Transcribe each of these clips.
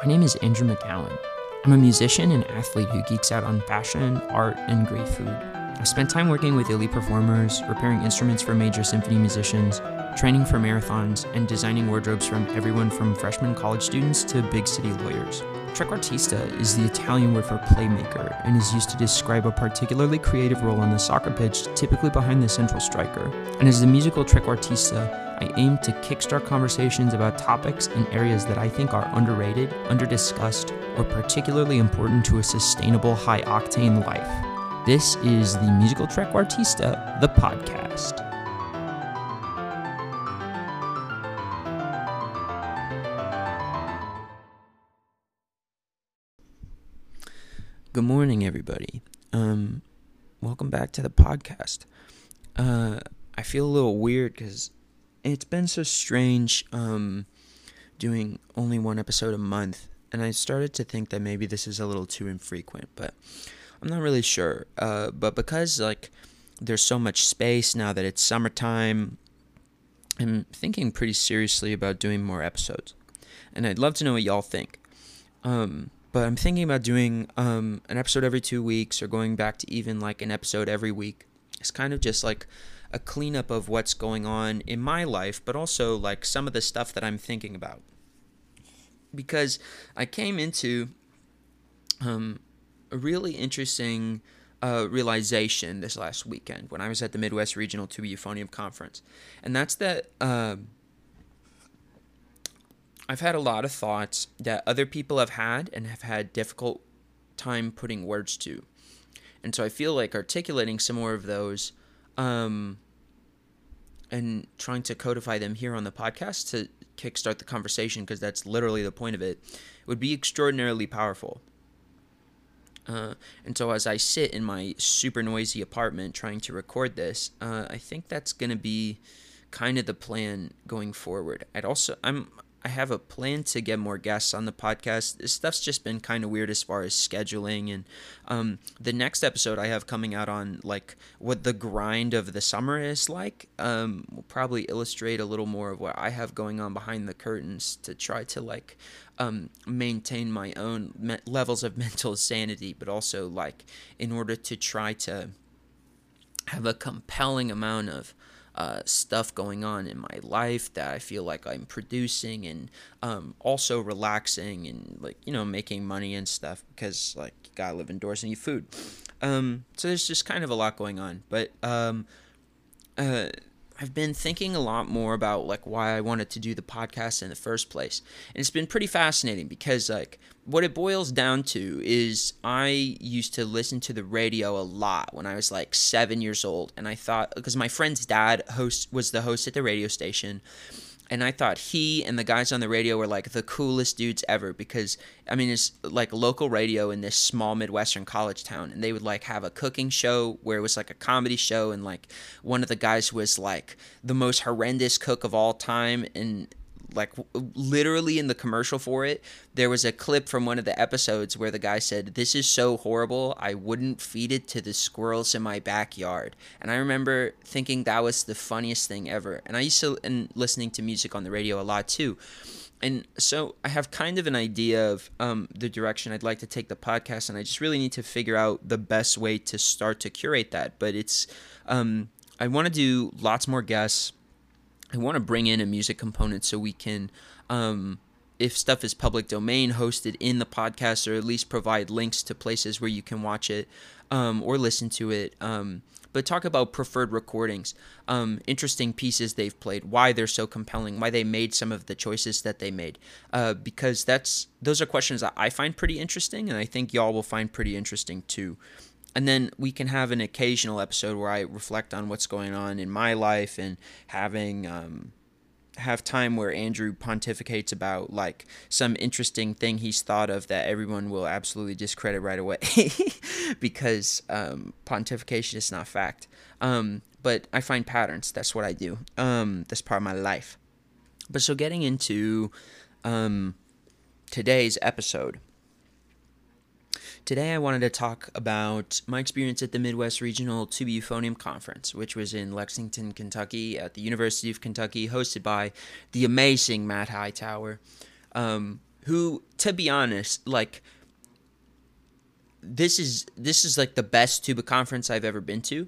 My name is Andrew McGowan. I'm a musician and athlete who geeks out on fashion, art, and great food. I spent time working with elite performers, repairing instruments for major symphony musicians, training for marathons, and designing wardrobes from everyone from freshman college students to big city lawyers. Trequartista is the Italian word for playmaker and is used to describe a particularly creative role on the soccer pitch, typically behind the central striker. And as the musical trequartista, I aim to kickstart conversations about topics and areas that I think are underrated, underdiscussed, or particularly important to a sustainable high octane life. This is the Musical Trequartista, the podcast. Good morning, everybody. Um, welcome back to the podcast. Uh, I feel a little weird because it's been so strange um, doing only one episode a month, and I started to think that maybe this is a little too infrequent, but I'm not really sure. Uh, but because like there's so much space now that it's summertime, I'm thinking pretty seriously about doing more episodes, and I'd love to know what y'all think. Um, but I'm thinking about doing um, an episode every two weeks or going back to even like an episode every week. It's kind of just like a cleanup of what's going on in my life, but also like some of the stuff that I'm thinking about. Because I came into um, a really interesting uh, realization this last weekend when I was at the Midwest Regional Tuba Euphonium Conference, and that's that. Uh, I've had a lot of thoughts that other people have had and have had difficult time putting words to. And so I feel like articulating some more of those um, and trying to codify them here on the podcast to kickstart the conversation, because that's literally the point of it, would be extraordinarily powerful. Uh, and so as I sit in my super noisy apartment trying to record this, uh, I think that's going to be kind of the plan going forward. I'd also I'm I have a plan to get more guests on the podcast. This stuff's just been kind of weird as far as scheduling and um, the next episode I have coming out on like what the grind of the summer is like. Um, will probably illustrate a little more of what I have going on behind the curtains to try to like um, maintain my own me- levels of mental sanity, but also like in order to try to have a compelling amount of uh, stuff going on in my life that I feel like I'm producing and um, also relaxing and like you know making money and stuff because like you gotta live indoors and eat food. Um, so there's just kind of a lot going on, but um, uh, I've been thinking a lot more about like why I wanted to do the podcast in the first place. And it's been pretty fascinating because like what it boils down to is I used to listen to the radio a lot when I was like 7 years old and I thought because my friend's dad host was the host at the radio station and I thought he and the guys on the radio were like the coolest dudes ever because I mean it's like local radio in this small midwestern college town and they would like have a cooking show where it was like a comedy show and like one of the guys was like the most horrendous cook of all time and like literally in the commercial for it there was a clip from one of the episodes where the guy said this is so horrible i wouldn't feed it to the squirrels in my backyard and i remember thinking that was the funniest thing ever and i used to and listening to music on the radio a lot too and so I have kind of an idea of um, the direction I'd like to take the podcast, and I just really need to figure out the best way to start to curate that. But it's, um, I want to do lots more guests. I want to bring in a music component so we can, um, if stuff is public domain, hosted in the podcast or at least provide links to places where you can watch it um, or listen to it. Um, but talk about preferred recordings, um, interesting pieces they've played, why they're so compelling, why they made some of the choices that they made, uh, because that's those are questions that I find pretty interesting, and I think y'all will find pretty interesting too and then we can have an occasional episode where I reflect on what's going on in my life and having um, have time where Andrew pontificates about like some interesting thing he's thought of that everyone will absolutely discredit right away because um, pontification is not fact. Um, but I find patterns. That's what I do. Um, that's part of my life. But so getting into um, today's episode. Today, I wanted to talk about my experience at the Midwest Regional Tuba Euphonium Conference, which was in Lexington, Kentucky, at the University of Kentucky, hosted by the amazing Matt Hightower, um, who, to be honest, like this is this is like the best tuba conference I've ever been to.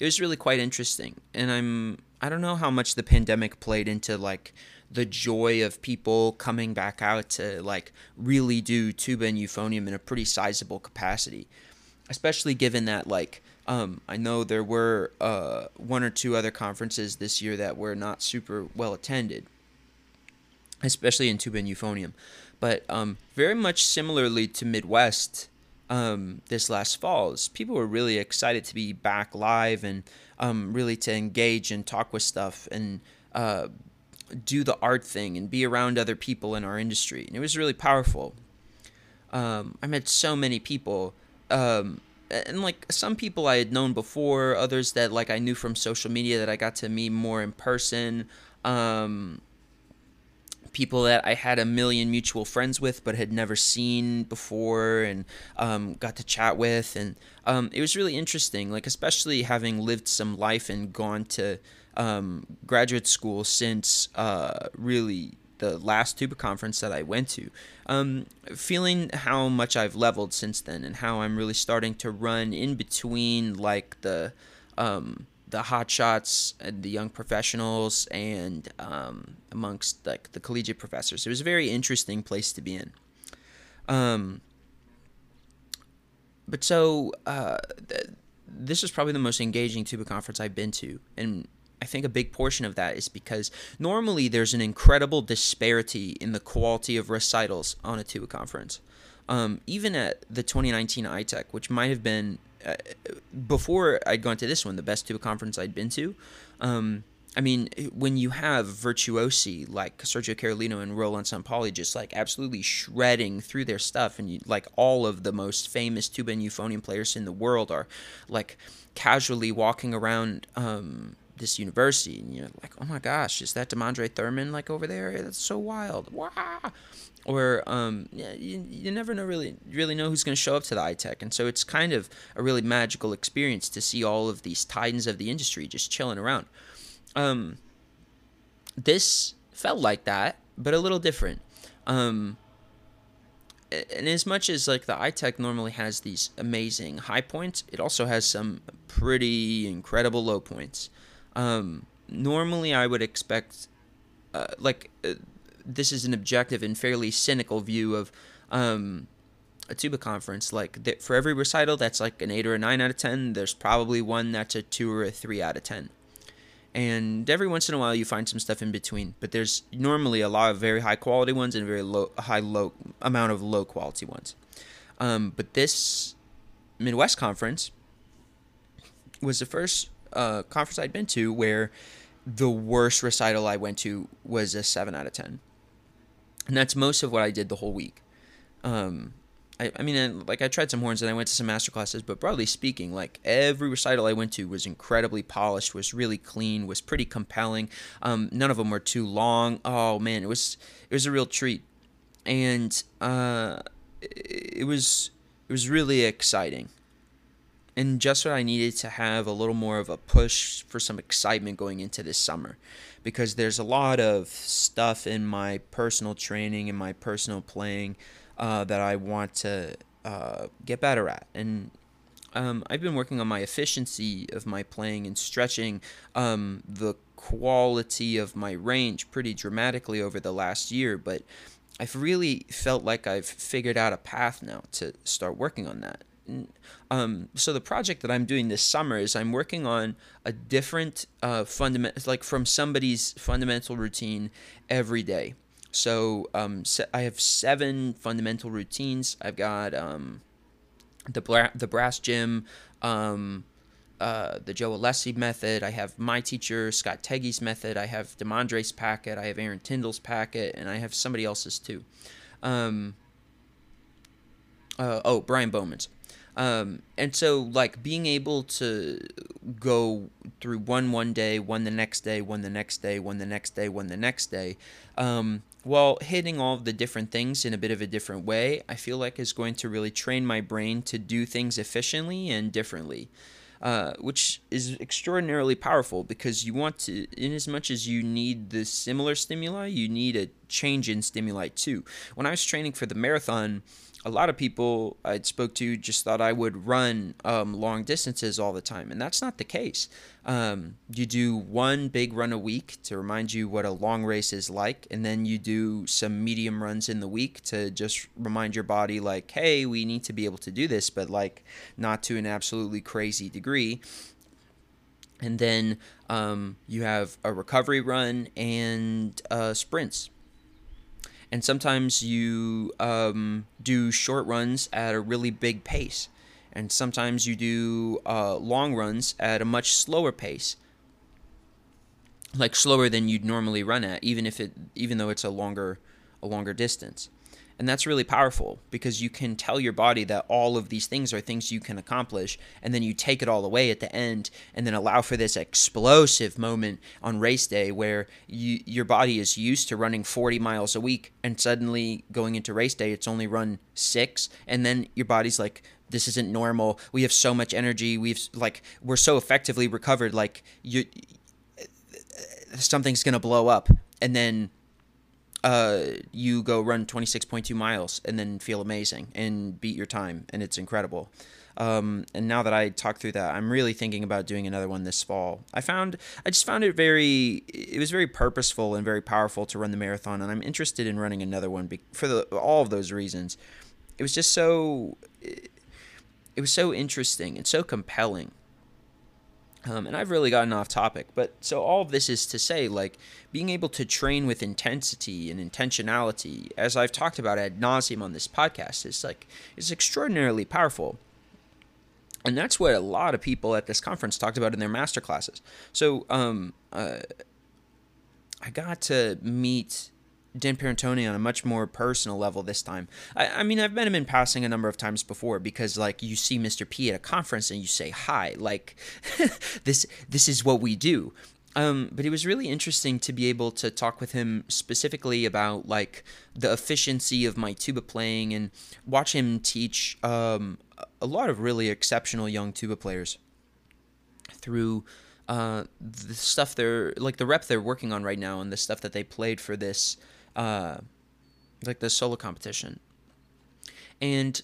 It was really quite interesting, and I'm I don't know how much the pandemic played into like the joy of people coming back out to like really do tuba and euphonium in a pretty sizable capacity, especially given that like um, I know there were uh, one or two other conferences this year that were not super well attended, especially in tuba and euphonium. But um, very much similarly to Midwest, um, this last fall, people were really excited to be back live and um, really to engage and talk with stuff and uh, do the art thing and be around other people in our industry. And it was really powerful. Um, I met so many people. Um, and like some people I had known before, others that like I knew from social media that I got to meet more in person. Um, people that I had a million mutual friends with but had never seen before and um, got to chat with. And um, it was really interesting, like, especially having lived some life and gone to um, graduate school since uh, really the last tuba conference that I went to. Um, feeling how much I've leveled since then and how I'm really starting to run in between, like, the. Um, the hot shots and the young professionals and um, amongst like the collegiate professors. It was a very interesting place to be in. Um, but so uh, th- this is probably the most engaging tuba conference I've been to, and I think a big portion of that is because normally there's an incredible disparity in the quality of recitals on a tuba conference. Um, even at the 2019 ITEC, which might have been uh, before I'd gone to this one, the best tuba conference I'd been to. Um, I mean, when you have virtuosi like Sergio Carolino and Roland Szentpali just like absolutely shredding through their stuff, and you, like all of the most famous tuba and euphonium players in the world are like casually walking around um, this university, and you're like, oh my gosh, is that Demondrae Thurman like over there? That's so wild! Wow or um, yeah, you, you never know really really know who's going to show up to the ITEC, and so it's kind of a really magical experience to see all of these titans of the industry just chilling around. Um, this felt like that, but a little different. Um, and as much as like the ITEC normally has these amazing high points, it also has some pretty incredible low points. Um, normally, I would expect, uh, like, uh, this is an objective and fairly cynical view of um, a tuba conference. Like th- for every recital that's like an eight or a nine out of ten, there's probably one that's a two or a three out of ten. And every once in a while, you find some stuff in between. But there's normally a lot of very high quality ones and very low, high low amount of low quality ones. Um, but this Midwest conference was the first uh, conference I'd been to where the worst recital I went to was a seven out of ten and that's most of what I did the whole week. Um, I, I mean, I, like I tried some horns and I went to some master classes, but broadly speaking, like every recital I went to was incredibly polished, was really clean, was pretty compelling. Um, none of them were too long. Oh man, it was it was a real treat, and uh, it was it was really exciting and just what I needed to have a little more of a push for some excitement going into this summer because there's a lot of stuff in my personal training and my personal playing uh, that I want to uh, get better at. And um, I've been working on my efficiency of my playing and stretching um, the quality of my range pretty dramatically over the last year, but I've really felt like I've figured out a path now to start working on that um, so the project that I'm doing this summer is I'm working on a different uh, fundamental, like from somebody's fundamental routine every day. So um, I have seven fundamental routines. I've got um, the the brass gym, um, uh, the Joe Alessi method. I have my teacher Scott Teggy's method. I have Demondrae's packet. I have Aaron Tindall's packet, and I have somebody else's too. Um, uh, oh, Brian Bowman's. Um, and so like being able to go through one one day, one the next day, one the next day, one the next day, one the next day, um, while hitting all the different things in a bit of a different way, I feel like is going to really train my brain to do things efficiently and differently. Uh, which is extraordinarily powerful because you want to, in as much as you need the similar stimuli, you need a change in stimuli too. When I was training for the marathon, a lot of people I spoke to just thought I would run um, long distances all the time, and that's not the case. Um, you do one big run a week to remind you what a long race is like, and then you do some medium runs in the week to just remind your body, like, hey, we need to be able to do this, but like not to an absolutely crazy degree. And then um, you have a recovery run and uh, sprints and sometimes you um, do short runs at a really big pace. And sometimes you do uh, long runs at a much slower pace. Like slower than you'd normally run at even if it even though it's a longer a longer distance and that's really powerful because you can tell your body that all of these things are things you can accomplish. And then you take it all away at the end and then allow for this explosive moment on race day where you, your body is used to running 40 miles a week. And suddenly going into race day, it's only run six. And then your body's like, this isn't normal. We have so much energy. We've like, we're so effectively recovered. Like, you, something's going to blow up. And then uh, you go run 26.2 miles and then feel amazing and beat your time, and it's incredible. Um, and now that I talk through that, I'm really thinking about doing another one this fall. I found I just found it very it was very purposeful and very powerful to run the marathon, and I'm interested in running another one for the, all of those reasons. It was just so it, it was so interesting and so compelling um, and I've really gotten off topic, but so all of this is to say, like, being able to train with intensity and intentionality, as I've talked about ad nauseum on this podcast, is like, is extraordinarily powerful. And that's what a lot of people at this conference talked about in their master classes. So, um, uh, I got to meet Dan Perantoni on a much more personal level this time. I, I, mean, I've met him in passing a number of times before because, like, you see Mr. P at a conference and you say hi, like, this this is what we do. Um, but it was really interesting to be able to talk with him specifically about like the efficiency of my tuba playing and watch him teach um, a lot of really exceptional young tuba players through uh, the stuff they're like the rep they're working on right now and the stuff that they played for this uh, like the solo competition. And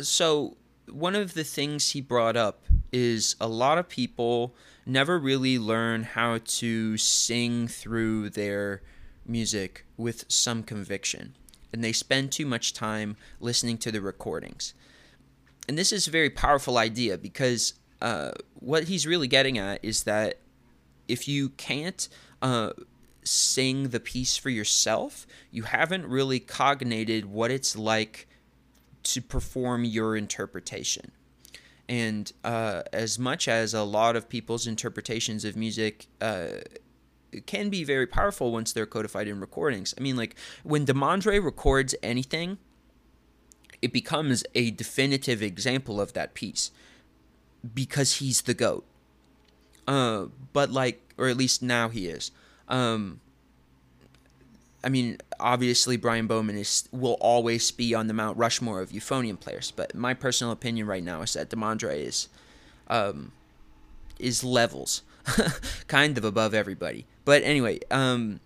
so one of the things he brought up is a lot of people never really learn how to sing through their music with some conviction. And they spend too much time listening to the recordings. And this is a very powerful idea because uh, what he's really getting at is that if you can't uh, sing the piece for yourself, you haven't really cognated what it's like to perform your interpretation. And uh, as much as a lot of people's interpretations of music uh, can be very powerful once they're codified in recordings, I mean, like when Demondrae records anything, it becomes a definitive example of that piece because he's the goat. Uh, but like, or at least now he is. Um, I mean, obviously Brian Bowman is will always be on the Mount Rushmore of euphonium players, but my personal opinion right now is that Demondrae is, um, is levels, kind of above everybody. But anyway, um,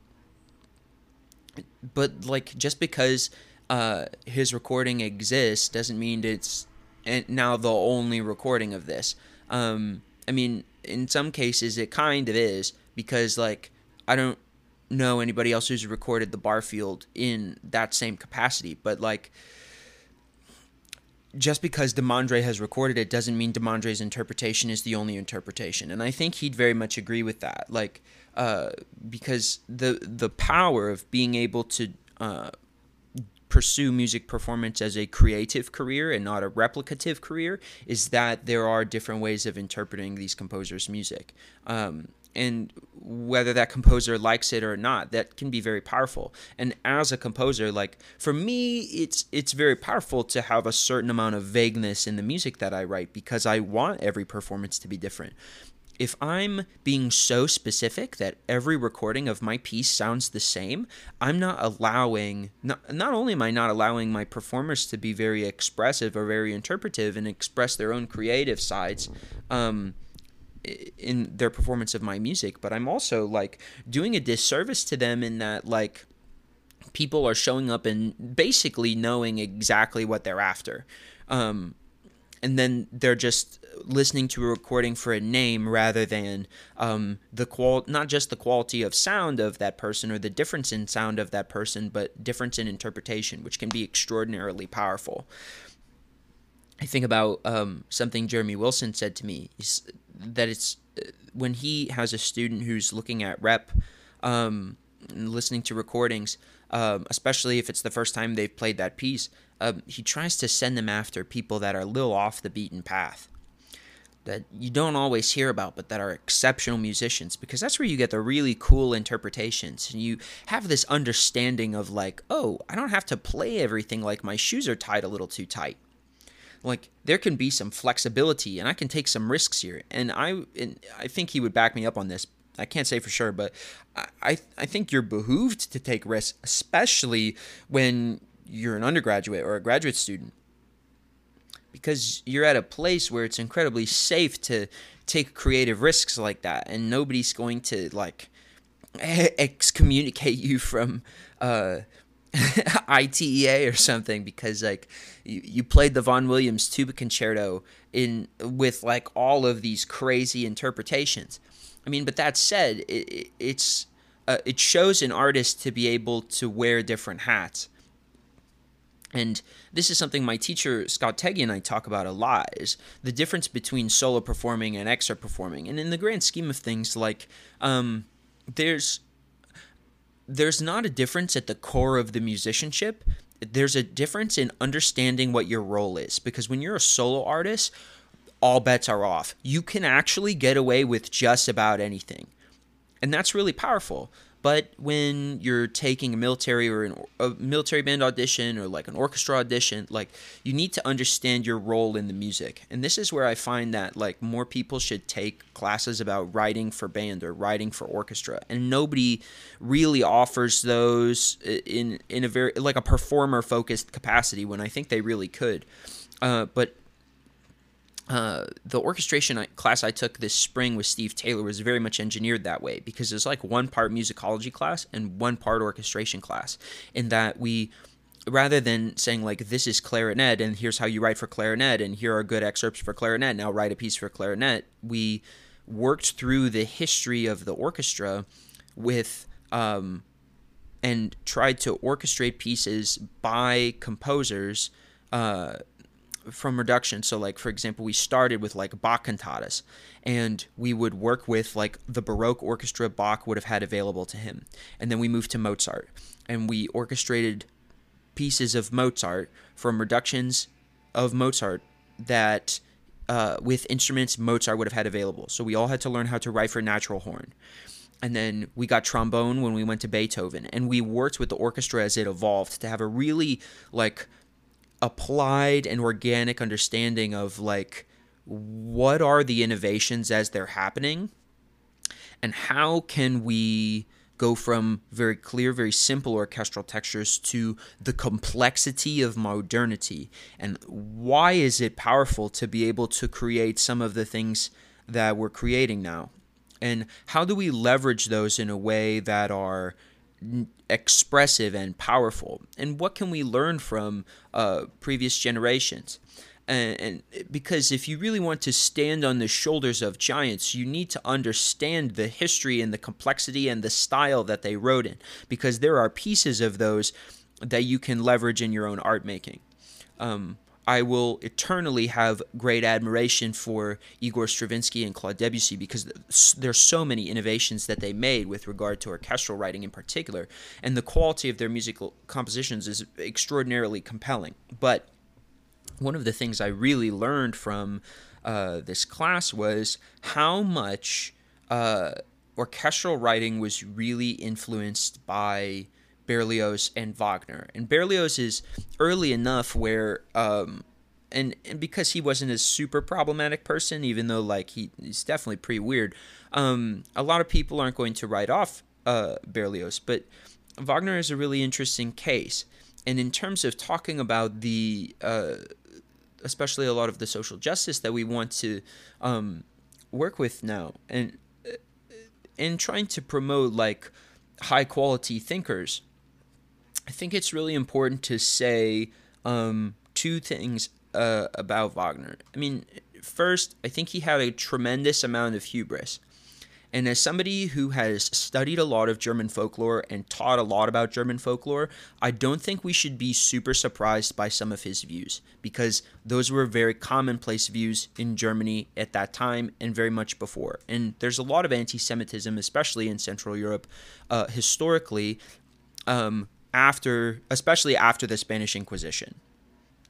but like just because uh, his recording exists doesn't mean it's now the only recording of this. Um, I mean, in some cases it kind of is because like I don't know anybody else who's recorded the Barfield in that same capacity, but like just because Demondrae has recorded it doesn't mean Demondrae's interpretation is the only interpretation. And I think he'd very much agree with that. Like, uh, because the the power of being able to uh, pursue music performance as a creative career and not a replicative career is that there are different ways of interpreting these composers' music. Um, and whether that composer likes it or not that can be very powerful. And as a composer like for me it's it's very powerful to have a certain amount of vagueness in the music that I write because I want every performance to be different. If I'm being so specific that every recording of my piece sounds the same, I'm not allowing, not, not only am I not allowing my performers to be very expressive or very interpretive and express their own creative sides, um, in their performance of my music, but I'm also like doing a disservice to them in that like people are showing up and basically knowing exactly what they're after. Um, and then they're just listening to a recording for a name rather than um, the qual not just the quality of sound of that person or the difference in sound of that person, but difference in interpretation, which can be extraordinarily powerful. I think about um, something Jeremy Wilson said to me that it's uh, when he has a student who's looking at rep um, listening to recordings, um, especially if it's the first time they've played that piece, um, he tries to send them after people that are a little off the beaten path that you don't always hear about, but that are exceptional musicians, because that's where you get the really cool interpretations. And you have this understanding of, like, oh, I don't have to play everything like my shoes are tied a little too tight. Like, there can be some flexibility, and I can take some risks here. And I, and I think he would back me up on this. I can't say for sure, but I, I think you're behooved to take risks, especially when you're an undergraduate or a graduate student because you're at a place where it's incredibly safe to take creative risks like that and nobody's going to like excommunicate you from uh ITEA or something because like you, you played the Vaughan Williams tuba concerto in with like all of these crazy interpretations. I mean, but that said, it, it's uh, it shows an artist to be able to wear different hats. And this is something my teacher Scott Teggy and I talk about a lot is the difference between solo performing and excerpt performing. And in the grand scheme of things, like um, there's there's not a difference at the core of the musicianship. There's a difference in understanding what your role is because when you're a solo artist, all bets are off. You can actually get away with just about anything. And that's really powerful but when you're taking a military or an, a military band audition or like an orchestra audition, like you need to understand your role in the music. And this is where I find that like more people should take classes about writing for band or writing for orchestra. And nobody really offers those in in a very like a performer focused capacity when I think they really could. Uh, but uh, the orchestration class I took this spring with Steve Taylor was very much engineered that way because it's like one part musicology class and one part orchestration class. In that we, rather than saying like this is clarinet and here's how you write for clarinet and here are good excerpts for clarinet, now write a piece for clarinet, we worked through the history of the orchestra with um, and tried to orchestrate pieces by composers. Uh, from reduction. So, like for example, we started with like Bach cantatas, and we would work with like the Baroque orchestra Bach would have had available to him, and then we moved to Mozart, and we orchestrated pieces of Mozart from reductions of Mozart that uh, with instruments Mozart would have had available. So we all had to learn how to write for natural horn. And then we got trombone when we went to Beethoven. And we worked with the orchestra as it evolved to have a really like applied and organic understanding of like what are the innovations as they're happening? And how can we go from very clear very simple orchestral textures to the complexity of modernity? And why is it powerful to be able to create some of the things that we're creating now? And how do we leverage those in a way that are expressive and powerful. And what can we learn from uh, previous generations? And, and, because if you really want to stand on the shoulders of giants, you need to understand the history and the complexity and the style that they wrote in, because there are pieces of those that you can leverage in your own art making. Um, I will eternally have great admiration for Igor Stravinsky and Claude Debussy because there's so many innovations that they made with regard to orchestral writing in particular, and the quality of their musical compositions is extraordinarily compelling. But one of the things I really learned from uh, this class was how much uh, orchestral writing was really influenced by Berlioz and Wagner. And Berlioz is early enough where um, and, and because he wasn't a super problematic person, even though like he, he's definitely pretty weird, um, a lot of people aren't going to write off uh, Berlioz. But Wagner is a really interesting case. And in terms of talking about the, uh, especially a lot of the social justice that we want to um, work with now, and and trying to promote like high quality thinkers I think it's really important to say um, two things uh, about Wagner. I mean, first, I think he had a tremendous amount of hubris. And as somebody who has studied a lot of German folklore and taught a lot about German folklore, I don't think we should be super surprised by some of his views because those were very commonplace views in Germany at that time and very much before. And there's a lot of anti Semitism, especially in Central Europe, uh, historically, um, after, especially after the Spanish Inquisition.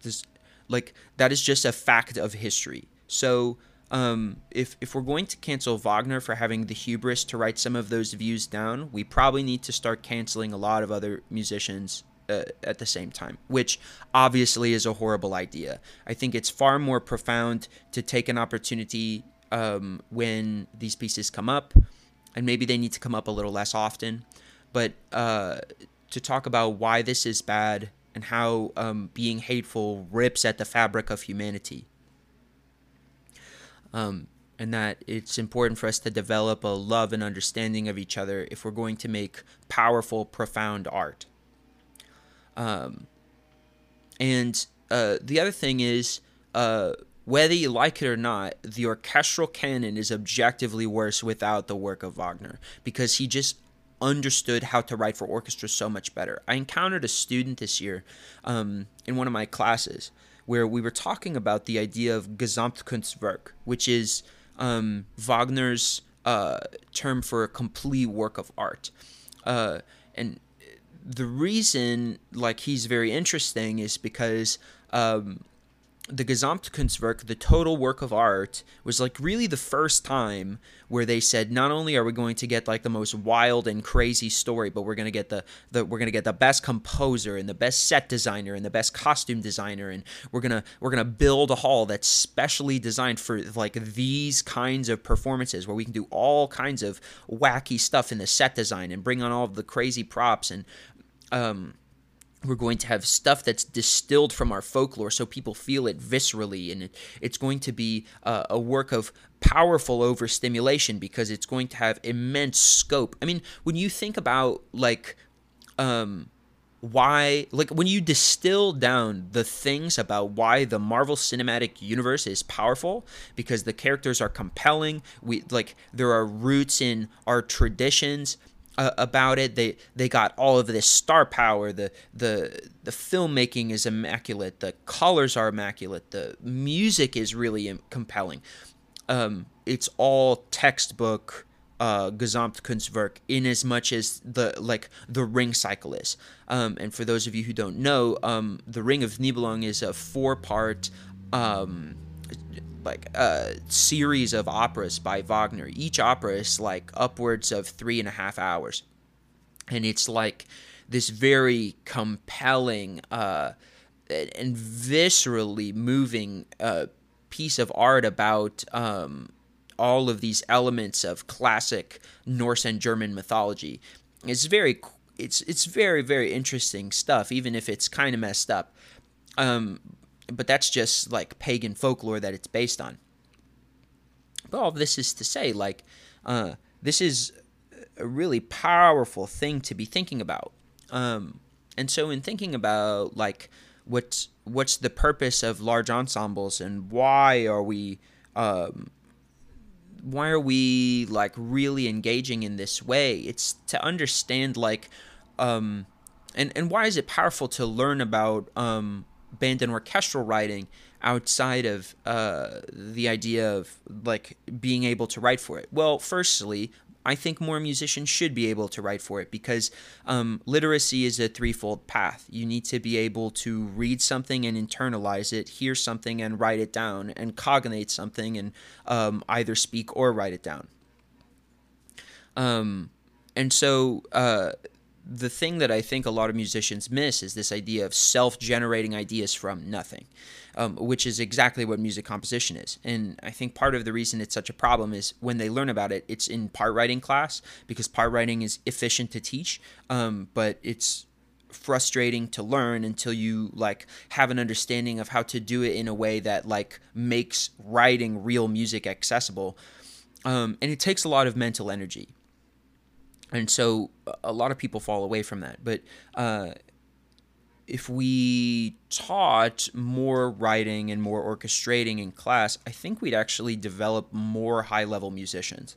This, like, that is just a fact of history. So, um, if if we're going to cancel Wagner for having the hubris to write some of those views down, we probably need to start canceling a lot of other musicians uh, at the same time, which obviously is a horrible idea. I think it's far more profound to take an opportunity um, when these pieces come up, and maybe they need to come up a little less often, but uh, to talk about why this is bad and how um, being hateful rips at the fabric of humanity um, and that it's important for us to develop a love and understanding of each other if we're going to make powerful, profound art. Um, and uh, the other thing is, uh, whether you like it or not, the orchestral canon is objectively worse without the work of Wagner because he just understood how to write for orchestra so much better. I encountered a student this year um, in one of my classes where we were talking about the idea of Gesamtkunstwerk, which is um, Wagner's uh, term for a complete work of art. Uh, and the reason, like, he's very interesting is because um, the Gesamtkunstwerk, the total work of art, was like really the first time where they said not only are we going to get like the most wild and crazy story, but we're gonna get the, the we're gonna get the best composer and the best set designer and the best costume designer and we're gonna we're gonna build a hall that's specially designed for like these kinds of performances where we can do all kinds of wacky stuff in the set design and bring on all of the crazy props and um we're going to have stuff that's distilled from our folklore so people feel it viscerally and it, it's going to be uh, a work of powerful overstimulation because it's going to have immense scope. I mean when you think about like um why like when you distill down the things about why the Marvel Cinematic Universe is powerful because the characters are compelling we like there are roots in our traditions uh, about it. They they got all of this star power. The the the filmmaking is immaculate. The colors are immaculate. The music is really compelling. Um, it's all textbook uh, Gesamtkunstwerk in as much as the like the ring cycle is. Um, and for those of you who don't know, um, the Ring of Nibelung is a four part um, like a series of operas by Wagner. Each opera is like upwards of three and a half hours, and it's like this very compelling uh, and viscerally moving uh, piece of art about um, all of these elements of classic Norse and German mythology. It's very it's it's very very interesting stuff, even if it's kind of messed up. Um, but that's just like pagan folklore that it's based on. But all this is to say, like, uh, this is a really powerful thing to be thinking about. Um, and so, in thinking about like what's what's the purpose of large ensembles and why are we um, why are we like really engaging in this way? It's to understand like um, and and why is it powerful to learn about um, band and orchestral writing outside of uh, the idea of like being able to write for it? Well, firstly, I think more musicians should be able to write for it because um, literacy is a threefold path. You need to be able to read something and internalize it, hear something and write it down, and cognate something and um, either speak or write it down. Um, and so uh, the thing that I think a lot of musicians miss is this idea of self generating ideas from nothing, um, which is exactly what music composition is. And I think part of the reason it's such a problem is when they learn about it, it's in part writing class because part writing is efficient to teach, um, but it's frustrating to learn until you like have an understanding of how to do it in a way that like makes writing real music accessible um, and it takes a lot of mental energy and so a lot of people fall away from that. But uh, if we taught more writing and more orchestrating in class, I think we'd actually develop more high level musicians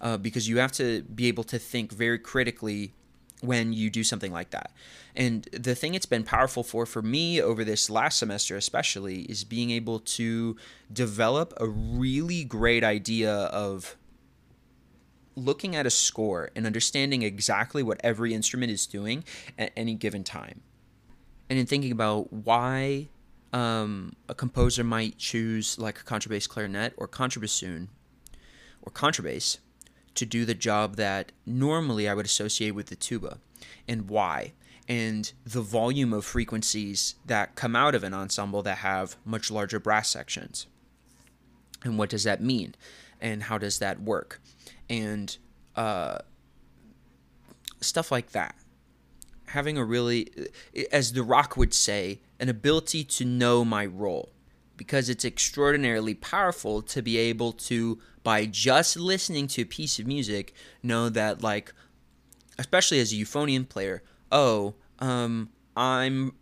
uh, because you have to be able to think very critically when you do something like that. And the thing it's been powerful for for me over this last semester especially is being able to develop a really great idea of looking at a score and understanding exactly what every instrument is doing at any given time. And in thinking about why um, a composer might choose like a contrabass clarinet or contrabassoon or contrabass to do the job that normally I would associate with the tuba and why and the volume of frequencies that come out of an ensemble that have much larger brass sections. And what does that mean? And how does that work? And uh, stuff like that. Having a really, as The Rock would say, an ability to know my role. Because it's extraordinarily powerful to be able to, by just listening to a piece of music, know that, like, especially as a euphonium player, oh, um, I'm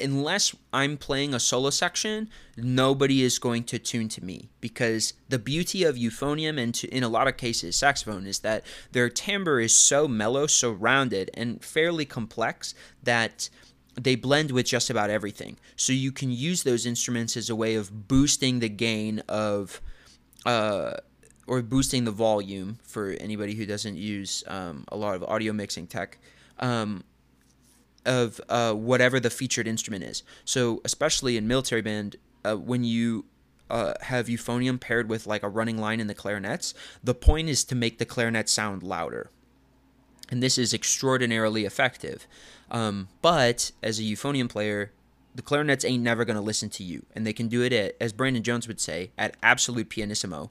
unless I'm playing a solo section, nobody is going to tune to me because the beauty of euphonium and to, in a lot of cases saxophone is that their timbre is so mellow, so rounded, and fairly complex that they blend with just about everything. So you can use those instruments as a way of boosting the gain of. Uh, or boosting the volume for anybody who doesn't use um, a lot of audio mixing tech. Um, of uh, whatever the featured instrument is. So, especially in military band, uh, when you uh, have euphonium paired with like a running line in the clarinets, the point is to make the clarinet sound louder. And this is extraordinarily effective. Um, but as a euphonium player, the clarinets ain't never going to listen to you. And they can do it at, as Brandon Jones would say, at absolute pianissimo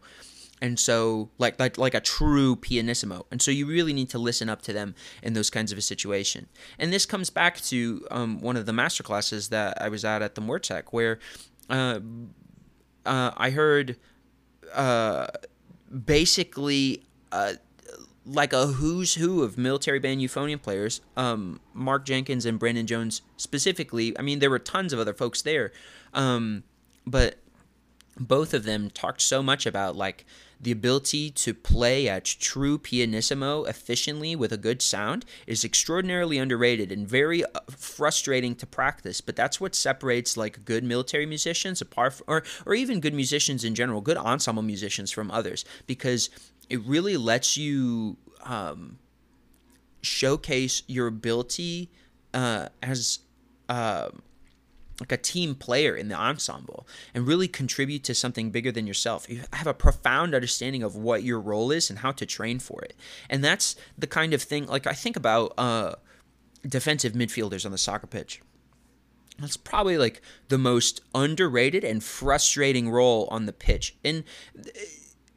and so like like like a true pianissimo. And so you really need to listen up to them in those kinds of a situation. And this comes back to um, one of the master classes that i was at at the MWRTEC where uh, uh, i heard uh, basically uh, like a who's who of military band euphonium players um, mark jenkins and brandon jones specifically. I mean there were tons of other folks there. Um, but both of them talked so much about like the ability to play at true pianissimo efficiently with a good sound is extraordinarily underrated and very uh, frustrating to practice. But that's what separates like good military musicians apart from, or or even good musicians in general, good ensemble musicians from others, because it really lets you um, showcase your ability uh, as uh, like a team player in the ensemble and really contribute to something bigger than yourself. You have a profound understanding of what your role is and how to train for it. And that's the kind of thing like I think about uh, defensive midfielders on the soccer pitch. That's probably like the most underrated and frustrating role on the pitch. And uh,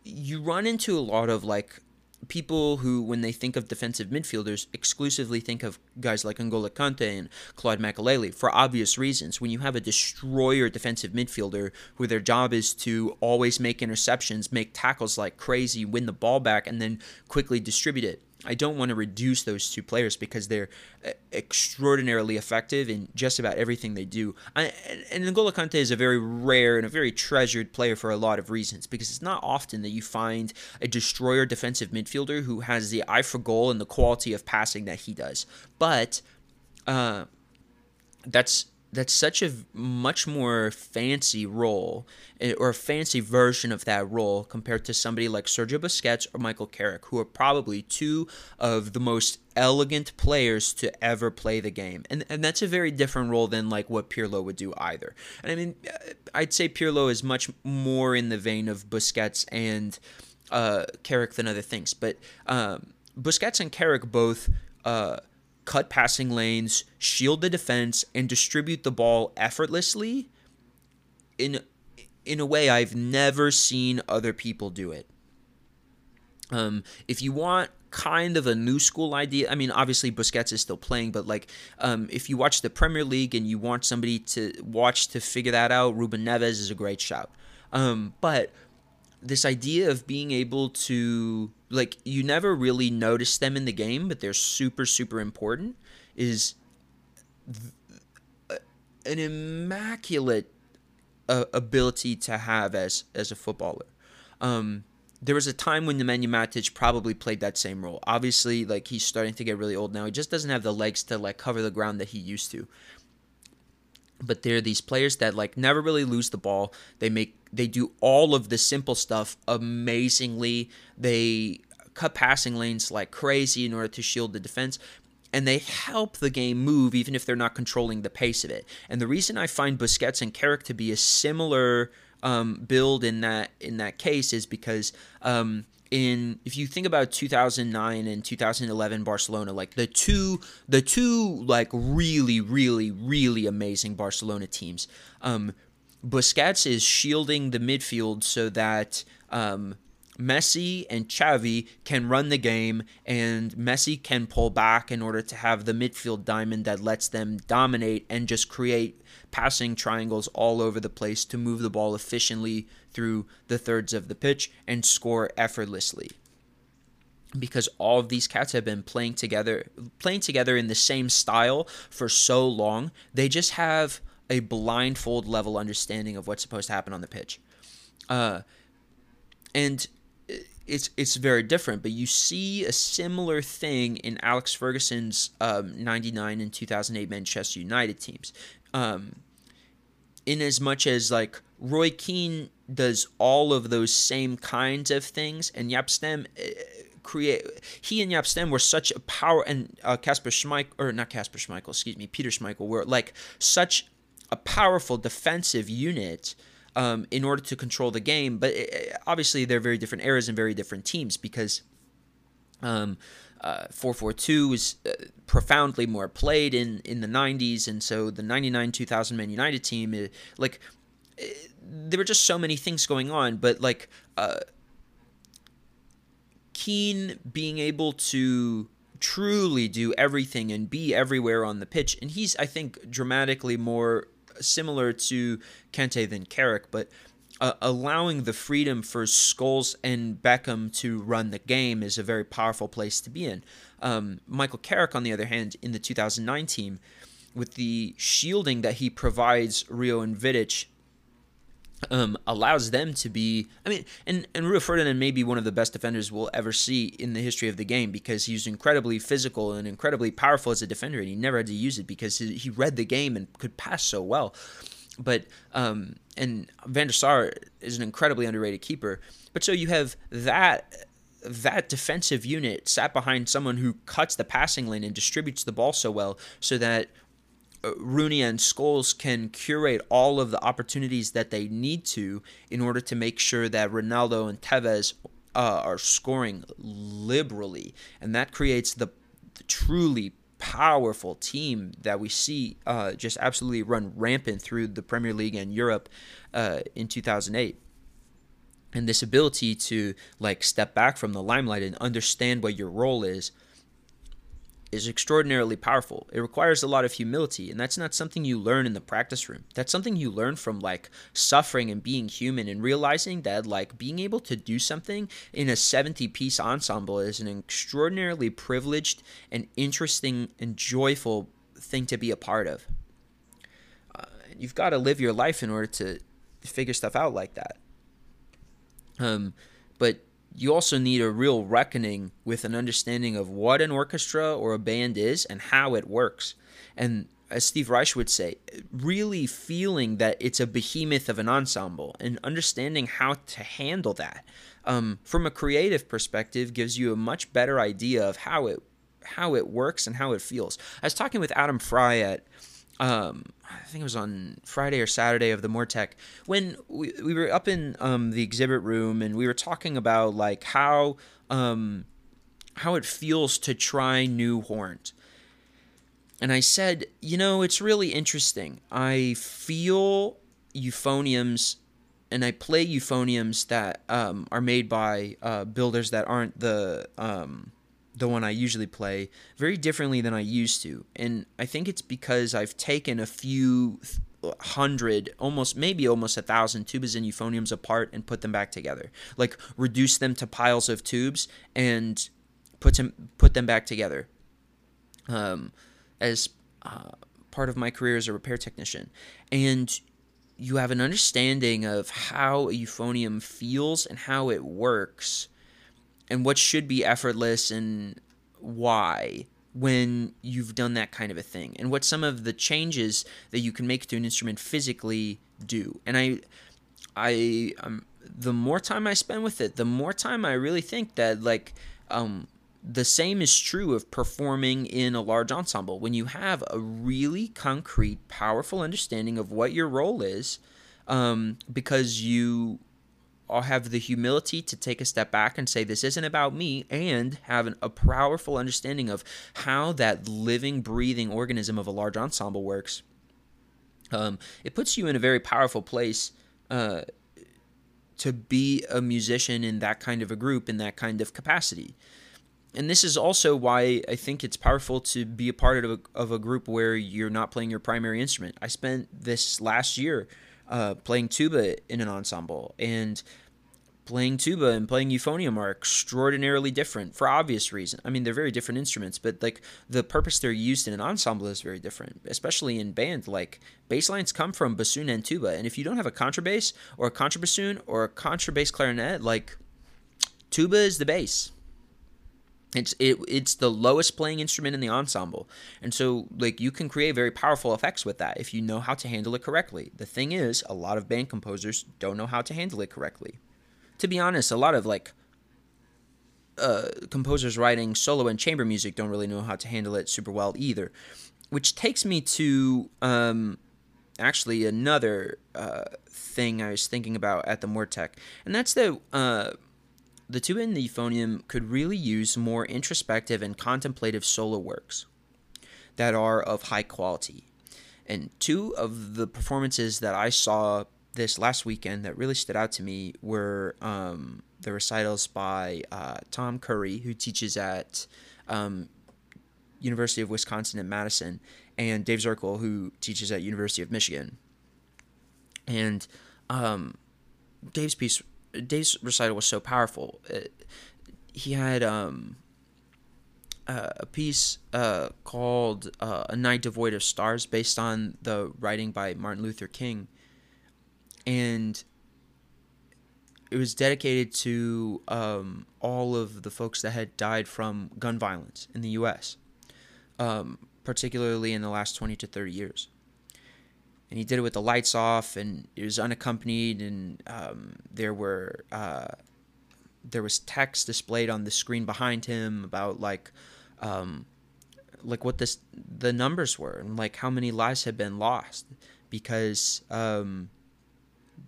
you run into a lot of like people who, when they think of defensive midfielders, exclusively think of guys like N'Golo Kante and Claude Makélélé for obvious reasons. When you have a destroyer defensive midfielder who their job is to always make interceptions, make tackles like crazy, win the ball back, and then quickly distribute it, I don't want to reduce those two players because they're uh, extraordinarily effective in just about everything they do. I, and N'Golo Kante is a very rare and a very treasured player for a lot of reasons because it's not often that you find a destroyer defensive midfielder who has the eye for goal and the quality of passing that he does. But uh, that's that's such a much more fancy role eh, or a fancy version of that role compared to somebody like Sergio Busquets or Michael Carrick, who are probably two of the most elegant players to ever play the game. And and that's a very different role than like what Pirlo would do either. And I mean, eh, I'd say Pirlo is much more in the vein of Busquets and uh, Carrick than other things. But um, Busquets and Carrick both. Uh, cut passing lanes, shield the defense, and distribute the ball effortlessly in in a way I've never seen other people do it. Um, if you want kind of a new school idea, I mean, obviously Busquets is still playing, but like, um, if you watch the Premier League and you want somebody to watch to figure that out, Ruben Neves is a great shout. Um, but this idea of being able to like you never really notice them in the game, but they're super super important is th- an immaculate uh, ability to have as as a footballer. Um, there was a time when Nemanja Matic probably played that same role. Obviously, like he's starting to get really old now. He just doesn't have the legs to like cover the ground that he used to. But they're these players that like never really lose the ball. They make they do all of the simple stuff amazingly. They cut passing lanes like crazy in order to shield the defense and they help the game move even if they're not controlling the pace of it. And the reason I find Busquets and Carrick to be a similar um, build in that in that case is because um, in if you think about 2009 and 2011 Barcelona, like the two the two like really really really amazing Barcelona teams. Um, Busquets is shielding the midfield so that um, Messi and Xavi can run the game, and Messi can pull back in order to have the midfield diamond that lets them dominate and just create passing triangles all over the place to move the ball efficiently through the thirds of the pitch and score effortlessly. Because all of these cats have been playing together, playing together in the same style for so long, they just have a blindfold level understanding of what's supposed to happen on the pitch. Uh, and it's it's very different, but you see a similar thing in Alex Ferguson's um, 99 and 2008 Manchester United teams. Um, in as much as like Roy Keane does all of those same kinds of things, and Jaap Stam uh, create he and Jaap Stam were such a power, and Kasper uh, Schmeichel or not Kasper Schmeichel, excuse me, Peter Schmeichel were like such a powerful defensive unit um, in order to control the game. But it, obviously, they're very different eras and very different teams because um, uh, 442 was uh, profoundly more played in, in the 90s. And so the 99 2000 Man United team, it, like, it, there were just so many things going on. But, like, uh, Keane being able to truly do everything and be everywhere on the pitch. And he's, I think, dramatically more similar to Kante than Carrick, but uh, allowing the freedom for Scholes and Beckham to run the game is a very powerful place to be in. Um, Michael Carrick, on the other hand, in the 2009 team, with the shielding that he provides Rio and Vidic um, allows them to be. I mean, and and Rio Ferdinand may be one of the best defenders we'll ever see in the history of the game because he's incredibly physical and incredibly powerful as a defender, and he never had to use it because he read the game and could pass so well. But um, and Van der Sar is an incredibly underrated keeper. But so you have that that defensive unit sat behind someone who cuts the passing lane and distributes the ball so well, so that uh, Rooney and Scholes can curate all of the opportunities that they need to in order to make sure that Ronaldo and Tevez uh, are scoring liberally, and that creates the, the truly powerful team that we see uh, just absolutely run rampant through the Premier League and Europe uh, in 2008 and this ability to like step back from the limelight and understand what your role is is extraordinarily powerful. It requires a lot of humility, and that's not something you learn in the practice room. That's something you learn from like suffering and being human and realizing that like being able to do something in a 70 piece ensemble is an extraordinarily privileged and interesting and joyful thing to be a part of. Uh, you've got to live your life in order to figure stuff out like that. Um, but you also need a real reckoning with an understanding of what an orchestra or a band is and how it works. And as Steve Reich would say, really feeling that it's a behemoth of an ensemble and understanding how to handle that um, from a creative perspective gives you a much better idea of how it how it works and how it feels. I was talking with Adam Frey at um, I think it was on Friday or Saturday of the MWRTEC when we, we were up in um, the exhibit room and we were talking about like how um, how it feels to try new horns. And I said, you know, it's really interesting. I feel euphoniums and I play euphoniums that um, are made by uh, builders that aren't the um, the one I usually play very differently than I used to. And I think it's because I've taken a few hundred, almost maybe almost a thousand tubas and euphoniums apart and put them back together. Like reduce them to piles of tubes and put them put them back together. Um, as uh, part of my career as a repair technician, and you have an understanding of how a euphonium feels and how it works, and what should be effortless and why when you've done that kind of a thing and what some of the changes that you can make to an instrument physically do. And i i um, the more time i spend with it the more time i really think that like um the same is true of performing in a large ensemble. When you have a really concrete powerful understanding of what your role is um, because you I'll have the humility to take a step back and say this isn't about me and have an, a powerful understanding of how that living breathing organism of a large ensemble works um, it puts you in a very powerful place uh, to be a musician in that kind of a group in that kind of capacity and this is also why I think it's powerful to be a part of a, of a group where you're not playing your primary instrument. I spent this last year uh, playing tuba in an ensemble, and playing tuba and playing euphonium are extraordinarily different for obvious reason. I mean, they're very different instruments, but like the purpose they're used in an ensemble is very different, especially in band. Like bass lines come from bassoon and tuba, and if you don't have a contrabass or a contrabassoon or a contrabass clarinet, like tuba is the bass it's it it's the lowest playing instrument in the ensemble. And so like you can create very powerful effects with that if you know how to handle it correctly. The thing is a lot of band composers don't know how to handle it correctly. To be honest a lot of like uh, composers writing solo and chamber music don't really know how to handle it super well either which takes me to um, actually another uh, thing i was thinking about at the MWRTEC. And that's that uh, the tuba and the euphonium could really use more introspective and contemplative solo works that are of high quality. And two of the performances that I saw this last weekend that really stood out to me were um, the recitals by uh, Tom Curry, who teaches at um, University of Wisconsin in Madison, and Dave Zerkel, who teaches at University of Michigan. And um, Dave's piece Dave's recital was so powerful. It, he had um, uh, a piece uh, called uh, "A Night Devoid of Stars," based on the writing by Martin Luther King, and it was dedicated to um, all of the folks that had died from gun violence in the U.S., um, particularly in the last twenty to thirty years and he did it with the lights off, and it was unaccompanied, and um, there were uh, there was text displayed on the screen behind him about like um, like what this the numbers were and like how many lives had been lost because um,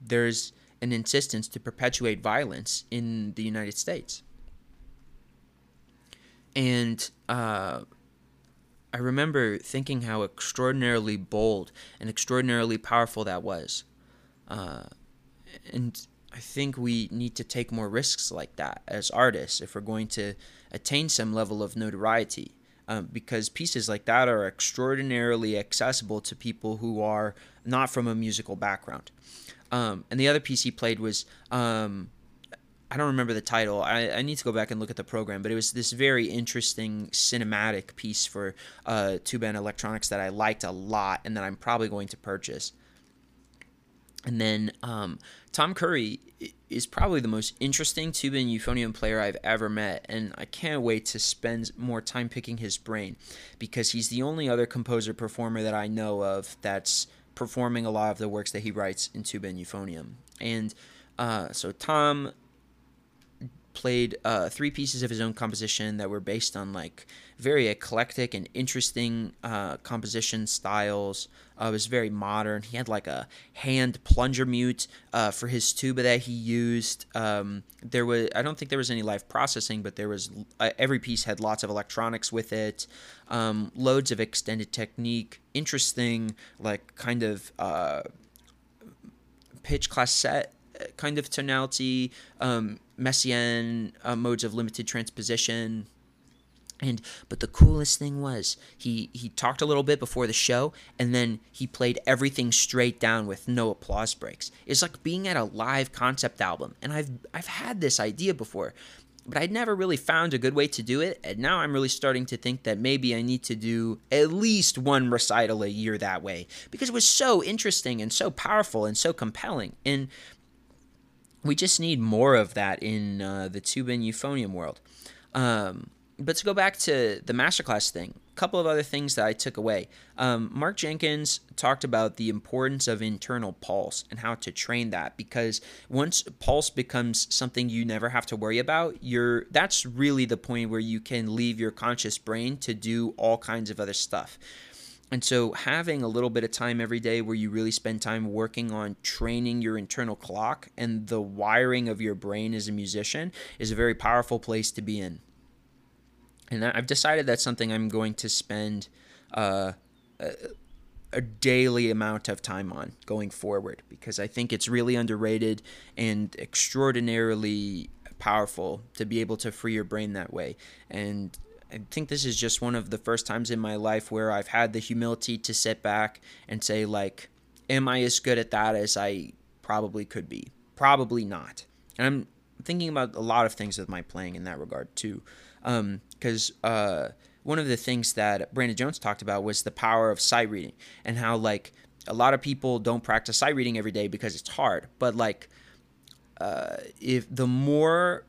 there's an insistence to perpetuate violence in the United States. And uh, I remember thinking how extraordinarily bold and extraordinarily powerful that was. Uh, and I think we need to take more risks like that as artists if we're going to attain some level of notoriety. Um, because pieces like that are extraordinarily accessible to people who are not from a musical background. Um, and the other piece he played was um, I don't remember the title. I, I need to go back and look at the program, but it was this very interesting cinematic piece for uh, and electronics that I liked a lot and that I'm probably going to purchase. And then um, Tom Curry is probably the most interesting tuba and euphonium player I've ever met, and I can't wait to spend more time picking his brain because he's the only other composer performer that I know of that's performing a lot of the works that he writes in tuba and euphonium. And uh, so Tom played uh, three pieces of his own composition that were based on like very eclectic and interesting uh, composition styles. Uh, it was very modern. He had like a hand plunger mute uh, for his tuba that he used. Um, there was I don't think there was any live processing, but there was uh, every piece had lots of electronics with it. Um, loads of extended technique, interesting like kind of uh, pitch class set kind of tonality, um, Messiaen uh, modes of limited transposition, And but the coolest thing was he he talked a little bit before the show and then he played everything straight down with no applause breaks. It's like being at a live concept album. And I've I've had this idea before, but I'd never really found a good way to do it. And now I'm really starting to think that maybe I need to do at least one recital a year that way because it was so interesting and so powerful and so compelling. And we just need more of that in uh, the tuba and euphonium world. Um, but to go back to the masterclass thing, a couple of other things that I took away. Um, Mark Jenkins talked about the importance of internal pulse and how to train that because once pulse becomes something you never have to worry about, you're that's really the point where you can leave your conscious brain to do all kinds of other stuff. And so, having a little bit of time every day where you really spend time working on training your internal clock and the wiring of your brain as a musician is a very powerful place to be in and I've decided that's something I'm going to spend uh, a, a, daily amount of time on going forward because I think it's really underrated and extraordinarily powerful to be able to free your brain that way. And I think this is just one of the first times in my life where I've had the humility to sit back and say, like, am I as good at that as I probably could be? Probably not. And I'm thinking about a lot of things with my playing in that regard too because um, uh, one of the things that Brandon Jones talked about was the power of sight reading and how like a lot of people don't practice sight reading every day because it's hard. But like, uh, if the more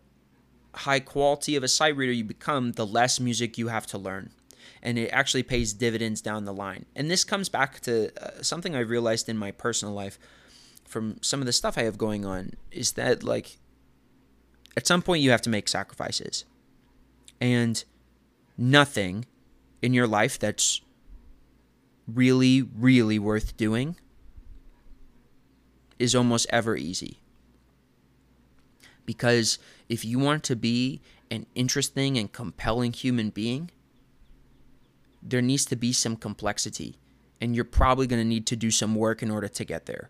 high quality of a sight reader you become, the less music you have to learn. And it actually pays dividends down the line. And this comes back to uh, something I've realized in my personal life from some of the stuff I have going on is that, like, at some point you have to make sacrifices and nothing in your life that's really, really worth doing is almost ever easy. Because if you want to be an interesting and compelling human being, there needs to be some complexity. And you're probably going to need to do some work in order to get there.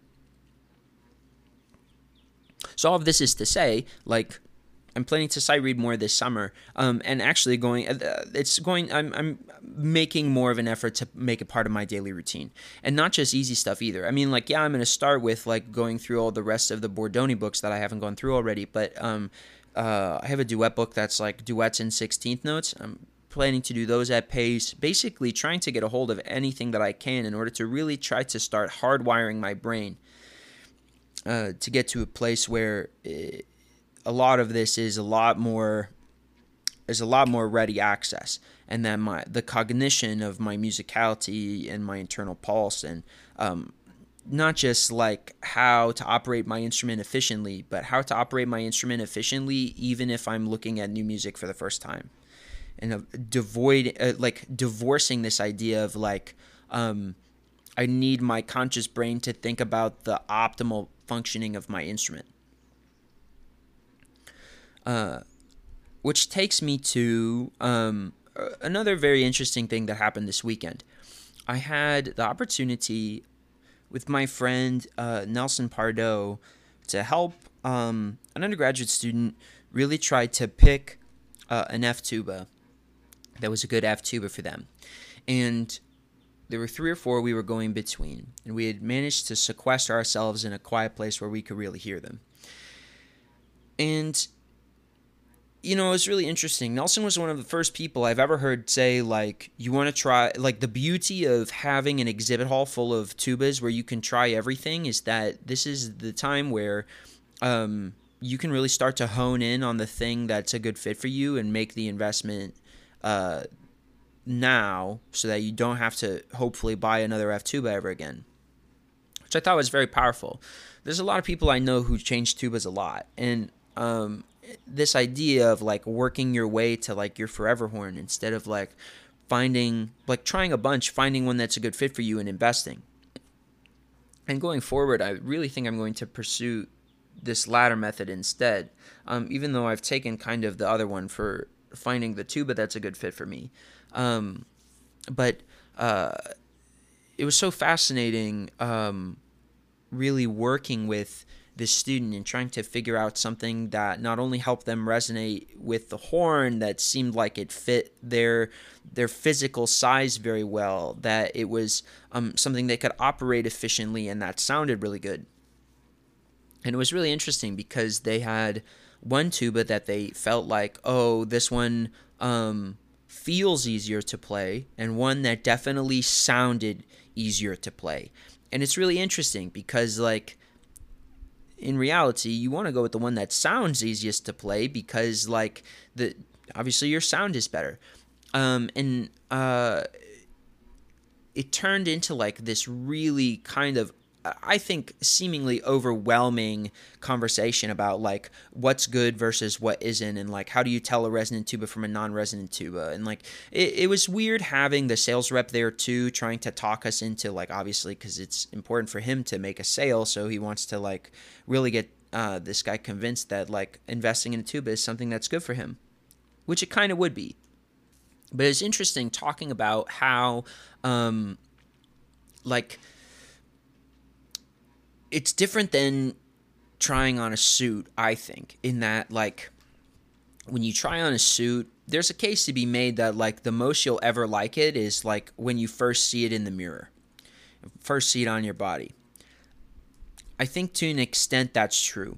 So, all of this is to say, like, I'm planning to sight read more this summer, um, and actually going. Uh, it's going. I'm I'm making more of an effort to make it part of my daily routine, and not just easy stuff either. I mean, like yeah, I'm going to start with like going through all the rest of the Bordogni books that I haven't gone through already, but um, uh, I have a duet book that's like duets in sixteenth notes. I'm planning to do those at pace, basically trying to get a hold of anything that I can in order to really try to start hardwiring my brain uh, to get to a place where. It, a lot of this is a lot more there's a lot more ready access. And then my the cognition of my musicality and my internal pulse and um, not just like how to operate my instrument efficiently but how to operate my instrument efficiently even if i'm looking at new music for the first time. And uh, devoid uh, like divorcing this idea of like um, i need my conscious brain to think about the optimal functioning of my instrument uh, which takes me to um, another very interesting thing that happened this weekend. I had the opportunity with my friend uh, Nelson Pardo to help um, an undergraduate student really try to pick uh, an F tuba that was a good F tuba for them. And there were three or four we were going between, and we had managed to sequester ourselves in a quiet place where we could really hear them. And you know, it's really interesting. Nelson was one of the first people I've ever heard say, like, you want to try, like, the beauty of having an exhibit hall full of tubas where you can try everything is that this is the time where um, you can really start to hone in on the thing that's a good fit for you and make the investment uh, now so that you don't have to hopefully buy another F tuba ever again, which I thought was very powerful. There's a lot of people I know who change tubas a lot. And, um, this idea of like working your way to like your forever horn instead of like finding like trying a bunch finding one that's a good fit for you and investing. And going forward i really think i'm going to pursue this latter method instead um, even though i've taken kind of the other one for finding the tuba that's a good fit for me. Um, but uh, it was so fascinating um, really working with this student and trying to figure out something that not only helped them resonate with the horn that seemed like it fit their their physical size very well that it was um, something they could operate efficiently and that sounded really good. And it was really interesting because they had one tuba that they felt like oh this one um, feels easier to play and one that definitely sounded easier to play. And it's really interesting because like in reality you want to go with the one that sounds easiest to play because like the obviously your sound is better. Um and uh it turned into like this really kind of I think seemingly overwhelming conversation about like what's good versus what isn't, and like how do you tell a resonant tuba from a non-resonant tuba, and like it, it was weird having the sales rep there too, trying to talk us into like obviously because it's important for him to make a sale, so he wants to like really get uh, this guy convinced that like investing in a tuba is something that's good for him, which it kind of would be. But it's interesting talking about how, um, like it's different than trying on a suit, I think, in that like when you try on a suit, there's a case to be made that like the most you'll ever like it is like when you first see it in the mirror. First see it on your body. I think to an extent that's true.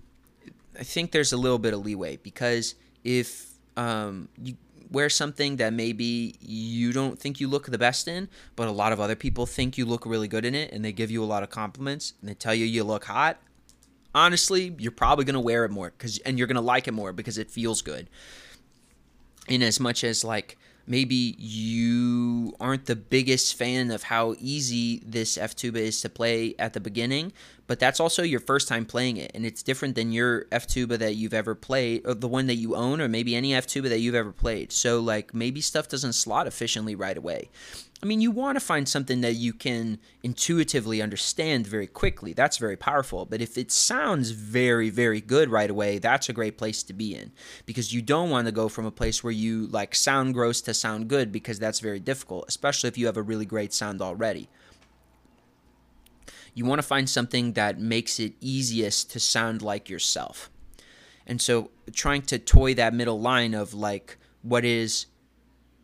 I think there's a little bit of leeway because if um, you wear something that maybe you don't think you look the best in, but a lot of other people think you look really good in it and they give you a lot of compliments and they tell you you look hot, honestly, you're probably going to wear it more cuz and you're going to like it more because it feels good. In as much as like maybe you aren't the biggest fan of how easy this F tuba is to play at the beginning, but that's also your first time playing it, and it's different than your F tuba that you've ever played, or the one that you own, or maybe any F tuba that you've ever played. So like maybe stuff doesn't slot efficiently right away. I mean, you want to find something that you can intuitively understand very quickly. That's very powerful. But if it sounds very, very good right away, that's a great place to be in because you don't want to go from a place where you like sound gross to sound good because that's very difficult, especially if you have a really great sound already. You want to find something that makes it easiest to sound like yourself. And so trying to toy that middle line of like what is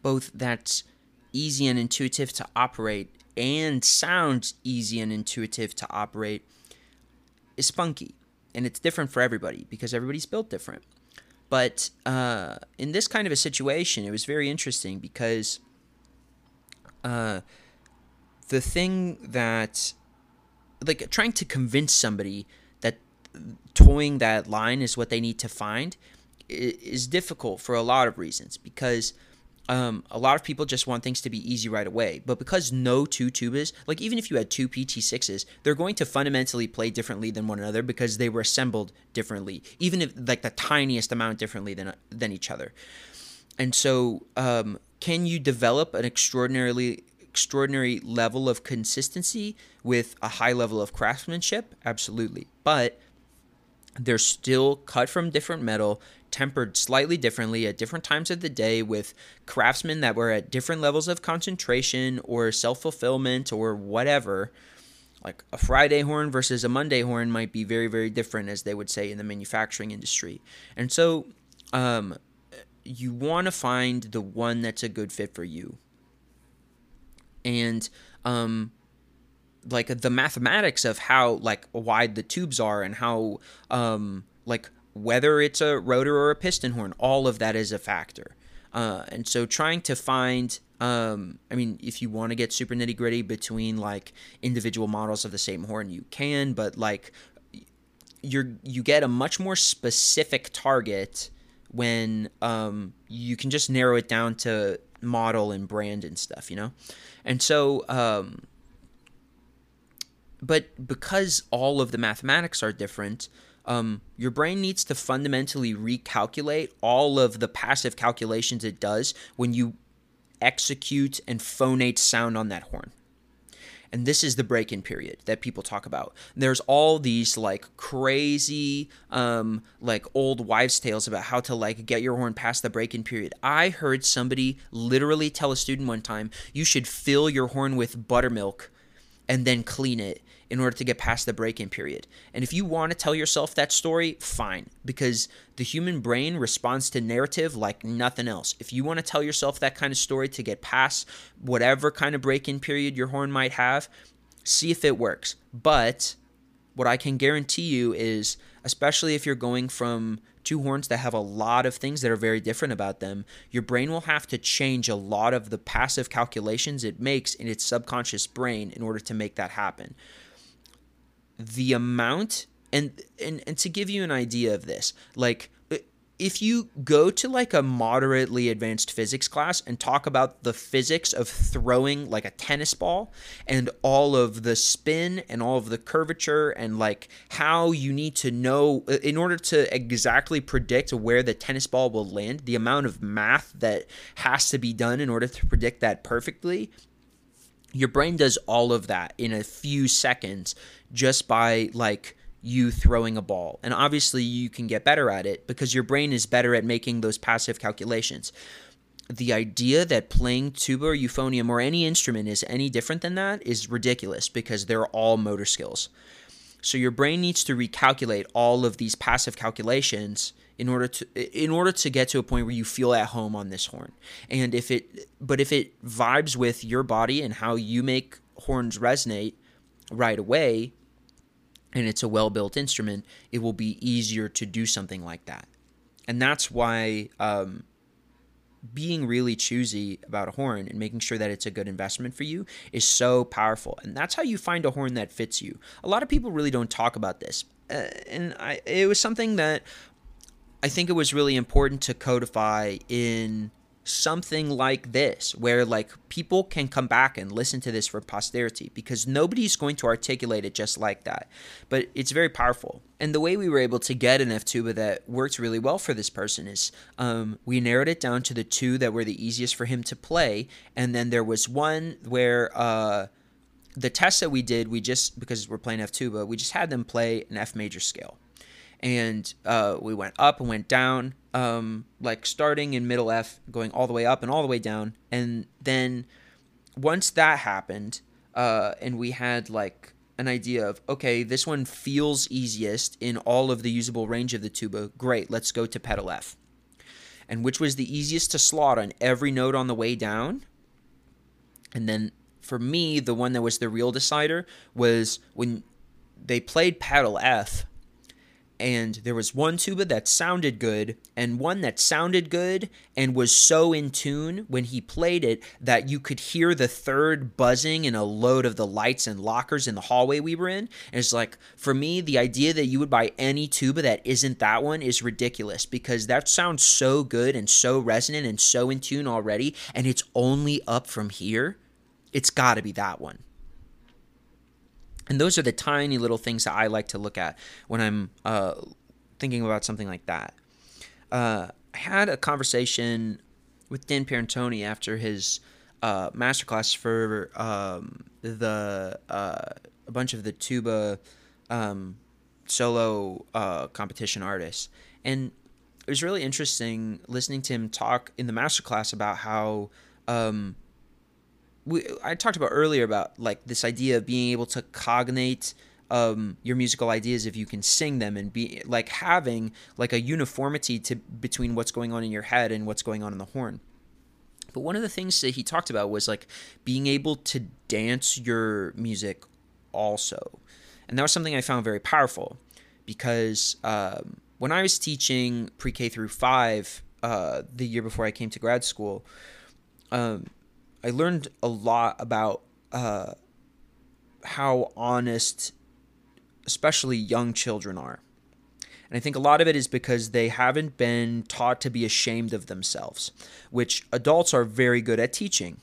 both that's easy and intuitive to operate and sounds easy and intuitive to operate is spunky. And it's different for everybody because everybody's built different. But uh, in this kind of a situation, it was very interesting because uh, the thing that, like, trying to convince somebody that toying that line is what they need to find is difficult for a lot of reasons because um, a lot of people just want things to be easy right away. But because no two tubas, like even if you had two PT6s, they're going to fundamentally play differently than one another because they were assembled differently, even if like the tiniest amount differently than than each other. And so, um, can you develop an extraordinarily extraordinary level of consistency with a high level of craftsmanship? Absolutely. But they're still cut from different metal tempered slightly differently at different times of the day with craftsmen that were at different levels of concentration or self fulfillment or whatever. Like a Friday horn versus a Monday horn might be very, very different, as they would say in the manufacturing industry. And so, um, you want to find the one that's a good fit for you. And, um, like the mathematics of how like wide the tubes are and how um like whether it's a rotor or a piston horn, all of that is a factor. Uh, and so trying to find, um, I mean, if you want to get super nitty gritty between like individual models of the same horn, you can, but like you're you get a much more specific target when um, you can just narrow it down to model and brand and stuff, you know. And so, um, but because all of the mathematics are different, um, your brain needs to fundamentally recalculate all of the passive calculations it does when you execute and phonate sound on that horn. And this is the break in period that people talk about. There's all these like crazy, um, like old wives' tales about how to like get your horn past the break in period. I heard somebody literally tell a student one time, you should fill your horn with buttermilk and then clean it in order to get past the break in period. And if you want to tell yourself that story, fine, because the human brain responds to narrative like nothing else. If you want to tell yourself that kind of story to get past whatever kind of break in period your horn might have, see if it works. But what I can guarantee you is, especially if you're going from two horns that have a lot of things that are very different about them, your brain will have to change a lot of the passive calculations it makes in its subconscious brain in order to make that happen. The amount and and, and to give you an idea of this, like if you go to like a moderately advanced physics class and talk about the physics of throwing like a tennis ball and all of the spin and all of the curvature and like how you need to know in order to exactly predict where the tennis ball will land, the amount of math that has to be done in order to predict that perfectly. Your brain does all of that in a few seconds just by like you throwing a ball. And obviously, you can get better at it because your brain is better at making those passive calculations. The idea that playing tuba or euphonium or any instrument is any different than that is ridiculous because they're all motor skills. So your brain needs to recalculate all of these passive calculations in order to in order to get to a point where you feel at home on this horn. And if it but if it vibes with your body and how you make horns resonate right away, and it's a well built instrument, it will be easier to do something like that. And that's why um, being really choosy about a horn and making sure that it's a good investment for you is so powerful. And that's how you find a horn that fits you. A lot of people really don't talk about this. Uh, and I, it was something that I think it was really important to codify in something like this where like people can come back and listen to this for posterity because nobody's going to articulate it just like that. But it's very powerful. And the way we were able to get an f tuba that worked really well for this person is um, we narrowed it down to the two that were the easiest for him to play. And then there was one where uh, the test that we did we just because we're playing f tuba we just had them play an f major scale and uh, we went up and went down, um, like starting in middle F, going all the way up and all the way down, and then once that happened, uh, and we had like an idea of okay, this one feels easiest in all of the usable range of the tuba. Great, let's go to pedal F. And which was the easiest to slot on every note on the way down. And then for me, the one that was the real decider was when they played pedal F and there was one tuba that sounded good and one that sounded good and was so in tune when he played it that you could hear the third buzzing in a load of the lights and lockers in the hallway we were in. And it's like for me the idea that you would buy any tuba that isn't that one is ridiculous because that sounds so good and so resonant and so in tune already and it's only up from here. It's got to be that one and those are the tiny little things that I like to look at when I'm uh, thinking about something like that. Uh, I had a conversation with Dan Perantoni after his uh, masterclass for um, the uh, a bunch of the tuba um, solo uh, competition artists, and it was really interesting listening to him talk in the masterclass about how um, we I talked about earlier about like this idea of being able to cognate um, your musical ideas if you can sing them and be like having like a uniformity to between what's going on in your head and what's going on in the horn. But one of the things that he talked about was like being able to dance your music also. And that was something I found very powerful because um, when I was teaching pre K through five uh, the year before I came to grad school, um, I learned a lot about uh, how honest, especially young children are. And I think a lot of it is because they haven't been taught to be ashamed of themselves, which adults are very good at teaching.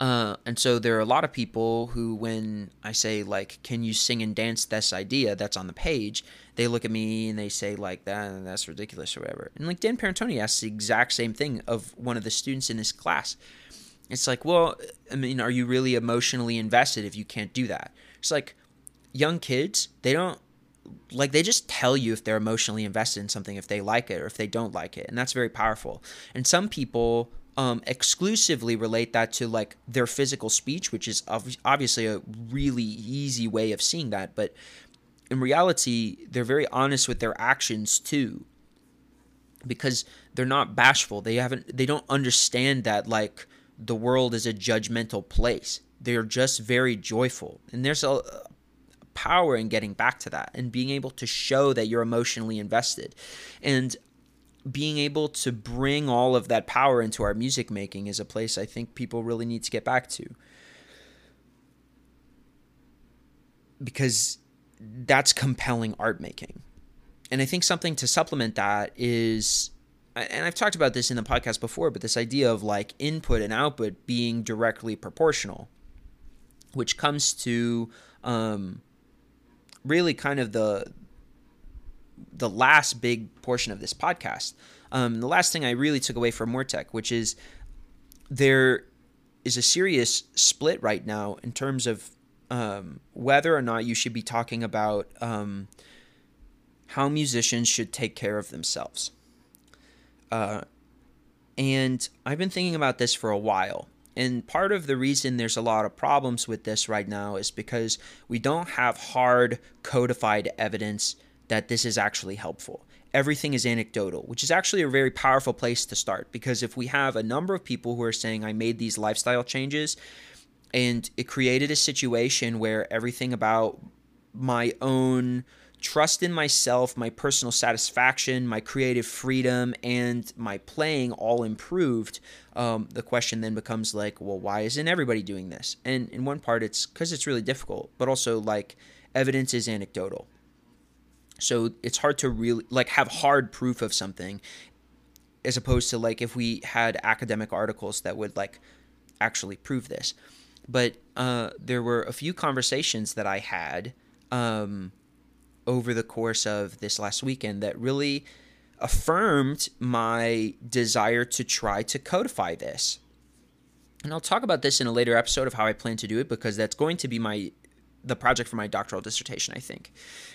Uh, and so there are a lot of people who, when I say like, "Can you sing and dance this idea that's on the page?" they look at me and they say like, "That that's ridiculous" or whatever. And like Dan Perantoni asks the exact same thing of one of the students in his class. It's like, well, I mean, are you really emotionally invested if you can't do that? It's like young kids, they don't like they just tell you if they're emotionally invested in something if they like it or if they don't like it and that's very powerful and some people um, exclusively relate that to like their physical speech, which is obviously a really easy way of seeing that. But in reality, they're very honest with their actions too, because they're not bashful. They haven't. They don't understand that like the world is a judgmental place. They're just very joyful, and there's a power in getting back to that and being able to show that you're emotionally invested. And being able to bring all of that power into our music making is a place I think people really need to get back to. Because that's compelling art making. And I think something to supplement that is and I've talked about this in the podcast before, but this idea of like input and output being directly proportional, which comes to um, really kind of the the last big portion of this podcast. Um, the last thing I really took away from MWRTEC, which is there is a serious split right now in terms of um, whether or not you should be talking about um, how musicians should take care of themselves. Uh, and I've been thinking about this for a while. And part of the reason there's a lot of problems with this right now is because we don't have hard codified evidence that this is actually helpful. Everything is anecdotal, which is actually a very powerful place to start because if we have a number of people who are saying, I made these lifestyle changes, and it created a situation where everything about my own trust in myself, my personal satisfaction, my creative freedom, and my playing all improved, um, the question then becomes like, well, why isn't everybody doing this? And in one part, it's because it's really difficult, but also like evidence is anecdotal. So it's hard to really like have hard proof of something as opposed to like if we had academic articles that would like actually prove this. But uh, there were a few conversations that I had um, over the course of this last weekend that really affirmed my desire to try to codify this. And I'll talk about this in a later episode of how I plan to do it because that's going to be my the project for my doctoral dissertation, I think,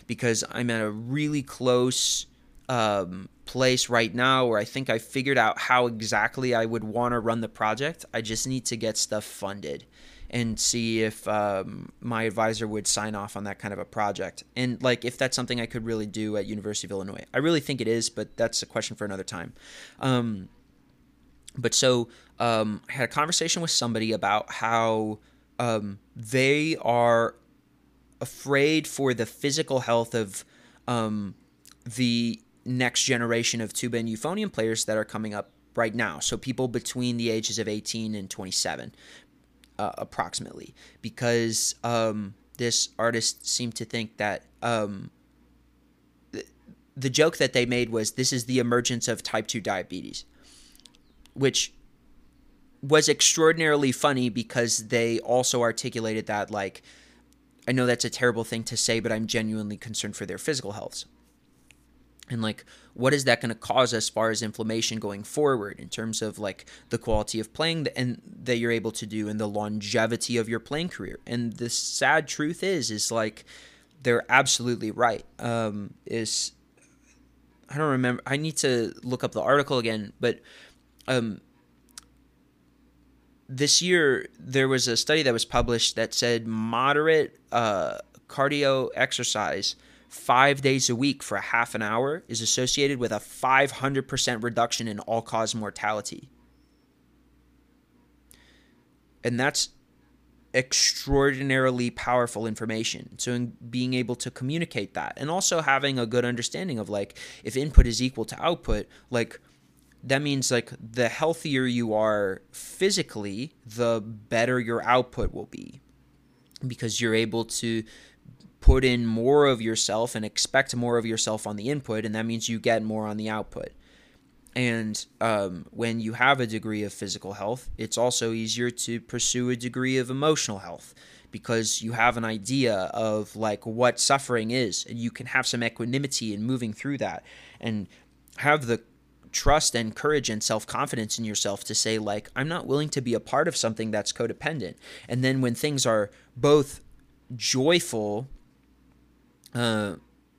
because I'm at a really close um, place right now where I think I figured out how exactly I would want to run the project. I just need to get stuff funded and see if um, my advisor would sign off on that kind of a project and like if that's something I could really do at University of Illinois. I really think it is, but that's a question for another time. Um, but so um, I had a conversation with somebody about how um, they are afraid for the physical health of um, the next generation of tuba and euphonium players that are coming up right now. So people between the ages of 18 and 27, uh, approximately, because um, this artist seemed to think that um, th- the joke that they made was this is the emergence of type 2 diabetes, which was extraordinarily funny because they also articulated that like I know that's a terrible thing to say, but I'm genuinely concerned for their physical health. And like, what is that going to cause as far as inflammation going forward in terms of like the quality of playing and that you're able to do and the longevity of your playing career? And the sad truth is, is like, they're absolutely right. Um, is I don't remember. I need to look up the article again, but um, this year there was a study that was published that said moderate uh, cardio exercise five days a week for a half an hour is associated with a 500% reduction in all cause mortality. And that's extraordinarily powerful information. So, in being able to communicate that and also having a good understanding of like if input is equal to output, like that means like the healthier you are physically, the better your output will be because you're able to put in more of yourself and expect more of yourself on the input, and that means you get more on the output. And um, when you have a degree of physical health, it's also easier to pursue a degree of emotional health because you have an idea of like what suffering is, and you can have some equanimity in moving through that, and have the trust and courage and self confidence in yourself to say, like, I'm not willing to be a part of something that's codependent. And then when things are both joyful, uh,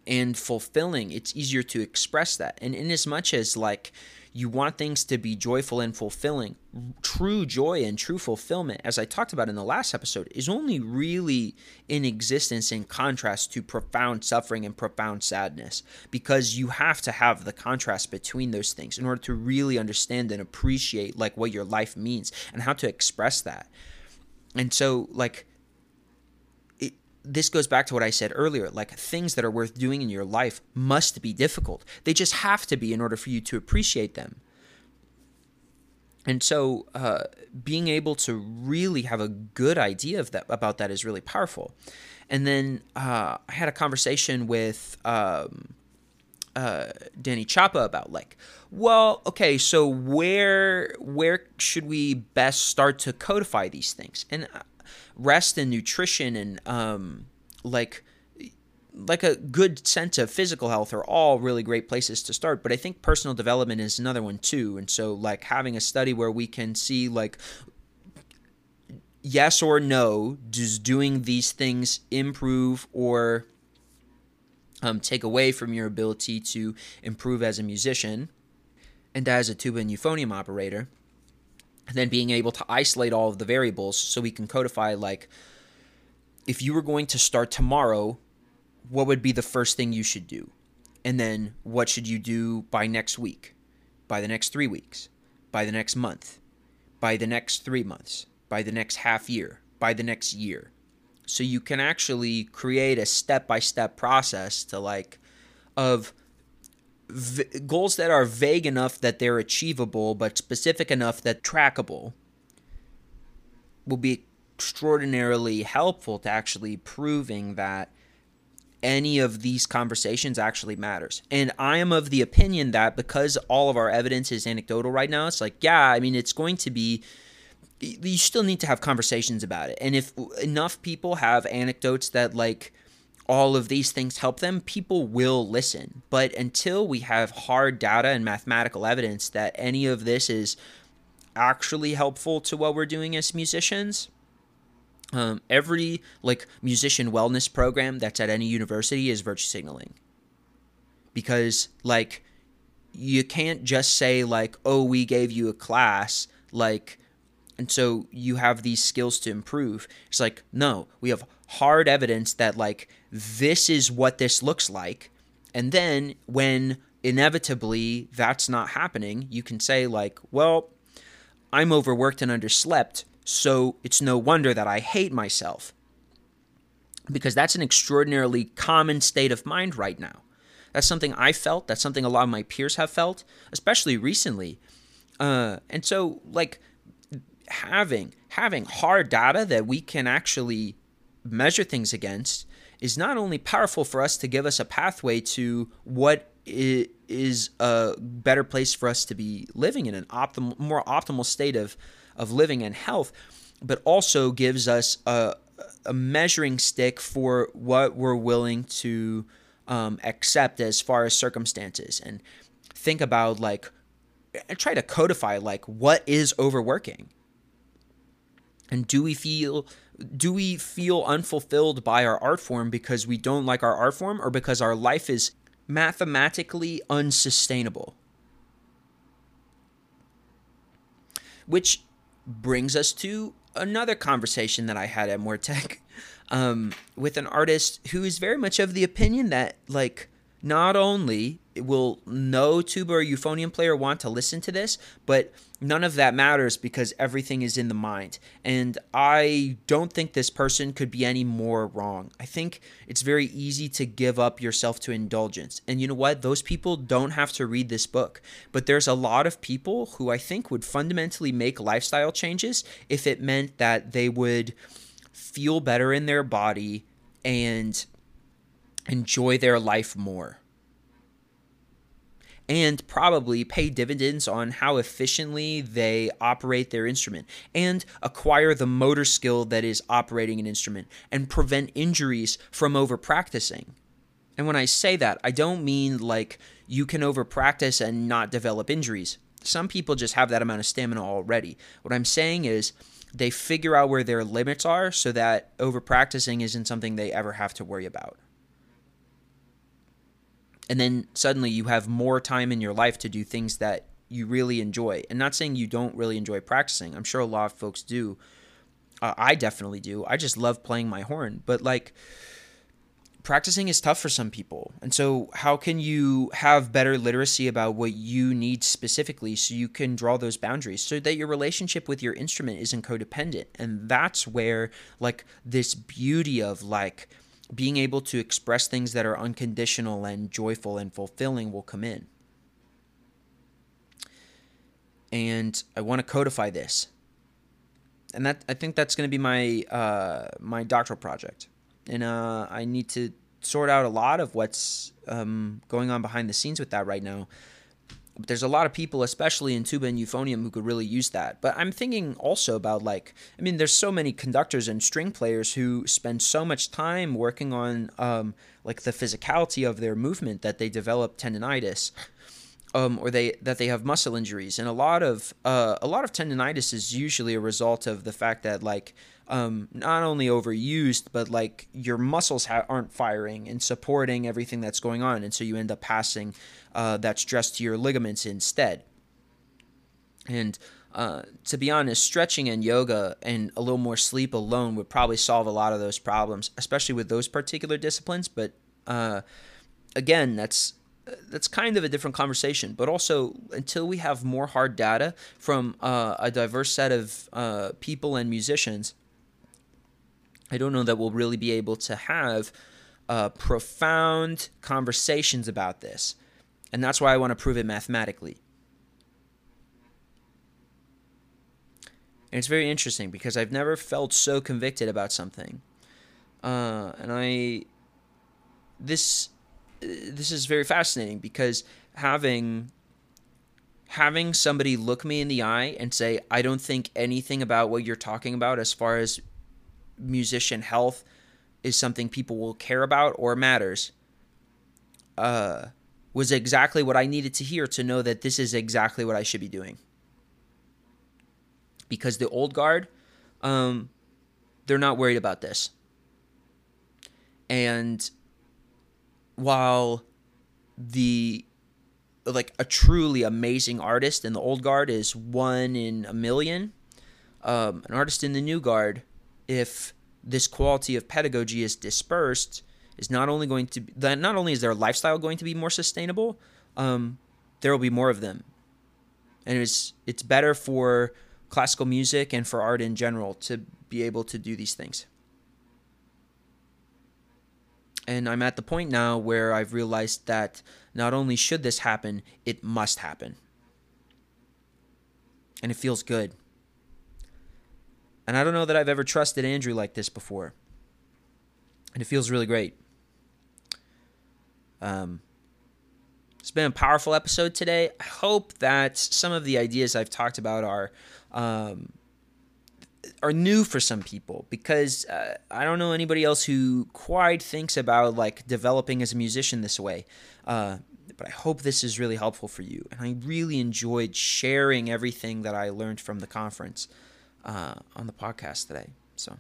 and fulfilling, it's easier to express that. And in as much as like you want things to be joyful and fulfilling, true joy and true fulfillment, as I talked about in the last episode, is only really in existence in contrast to profound suffering and profound sadness. Because you have to have the contrast between those things in order to really understand and appreciate like what your life means and how to express that. And so like this goes back to what I said earlier like things that are worth doing in your life must be difficult. They just have to be in order for you to appreciate them. And so, uh, being able to really have a good idea of that about that is really powerful. And then uh, I had a conversation with um, uh, Danny Chapa about like, well, okay, so where where should we best start to codify these things? And uh, rest and nutrition and um, like like a good sense of physical health are all really great places to start but i think personal development is another one too. And so like having a study where we can see like yes or no does doing these things improve or um, take away from your ability to improve as a musician and as a tuba and euphonium operator and then being able to isolate all of the variables so we can codify like if you were going to start tomorrow what would be the first thing you should do? And then what should you do by next week by the next three weeks by the next month by the next three months by the next half year by the next year? So you can actually create a step-by-step process to like of v- goals that are vague enough that they're achievable, but specific enough that trackable will be extraordinarily helpful to actually proving that any of these conversations actually matters. And I am of the opinion that because all of our evidence is anecdotal right now, it's like, yeah, I mean, it's going to be you still need to have conversations about it. And if enough people have anecdotes that like all of these things help them, people will listen. But until we have hard data and mathematical evidence that any of this is actually helpful to what we're doing as musicians, um, every like musician wellness program that's at any university is virtue signaling. Because like you can't just say like, oh, we gave you a class, like and so you have these skills to improve. It's like, no, we have hard evidence that like this is what this looks like. And then when inevitably that's not happening, you can say, like, well, I'm overworked and underslept, so it's no wonder that I hate myself. Because that's an extraordinarily common state of mind right now. That's something I felt. That's something a lot of my peers have felt, especially recently. Uh, and so, like, having having hard data that we can actually measure things against is not only powerful for us to give us a pathway to what is a better place for us to be living in an optimal more optimal state of of living and health but also gives us a, a measuring stick for what we're willing to um, accept as far as circumstances and think about like try to codify like what is overworking and do we feel do we feel unfulfilled by our art form because we don't like our art form or because our life is mathematically unsustainable? Which brings us to another conversation that I had at MWRTEC um, with an artist who is very much of the opinion that, like, not only will no tuba or euphonium player want to listen to this, but none of that matters because everything is in the mind. And I don't think this person could be any more wrong. I think it's very easy to give up yourself to indulgence. And you know what? Those people don't have to read this book. But there's a lot of people who I think would fundamentally make lifestyle changes if it meant that they would feel better in their body and enjoy their life more and probably pay dividends on how efficiently they operate their instrument and acquire the motor skill that is operating an instrument and prevent injuries from over practicing. And when I say that, I don't mean like you can over practice and not develop injuries. Some people just have that amount of stamina already. What I'm saying is they figure out where their limits are so that over practicing isn't something they ever have to worry about. And then suddenly you have more time in your life to do things that you really enjoy. And not saying you don't really enjoy practicing. I'm sure a lot of folks do. Uh, I definitely do. I just love playing my horn. But like practicing is tough for some people. And so how can you have better literacy about what you need specifically so you can draw those boundaries so that your relationship with your instrument isn't codependent. And that's where like this beauty of like being able to express things that are unconditional and joyful and fulfilling will come in. And I want to codify this. And that I think that's going to be my uh, my doctoral project. And uh, I need to sort out a lot of what's um, going on behind the scenes with that right now. There's a lot of people, especially in tuba and euphonium, who could really use that. But I'm thinking also about like, I mean, there's so many conductors and string players who spend so much time working on um, like the physicality of their movement that they develop tendonitis. Um, or they that they have muscle injuries, and a lot of uh, a lot of tendonitis is usually a result of the fact that like um, not only overused, but like your muscles ha- aren't firing and supporting everything that's going on, and so you end up passing uh, that stress to your ligaments instead. And uh, to be honest, stretching and yoga and a little more sleep alone would probably solve a lot of those problems, especially with those particular disciplines. But uh, again, that's that's kind of a different conversation. But also, until we have more hard data from uh, a diverse set of uh, people and musicians, I don't know that we'll really be able to have uh, profound conversations about this. And that's why I want to prove it mathematically. And it's very interesting because I've never felt so convicted about something. Uh, and I. This. This is very fascinating because having having somebody look me in the eye and say, I don't think anything about what you're talking about as far as musician health is something people will care about or matters uh, was exactly what I needed to hear to know that this is exactly what I should be doing. Because the old guard, um, they're not worried about this. And while the like a truly amazing artist in the old guard is one in a million, um, an artist in the new guard if this quality of pedagogy is dispersed, is not only going to that not only is their lifestyle going to be more sustainable, um, there will be more of them, and it's it's better for classical music and for art in general to be able to do these things. And I'm at the point now where I've realized that not only should this happen, it must happen. And it feels good. And I don't know that I've ever trusted Andrew like this before. And it feels really great. Um, it's been a powerful episode today. I hope that some of the ideas I've talked about are um, are new for some people because uh, I don't know anybody else who quite thinks about like developing as a musician this way. Uh, but I hope this is really helpful for you. And I really enjoyed sharing everything that I learned from the conference uh, on the podcast today. So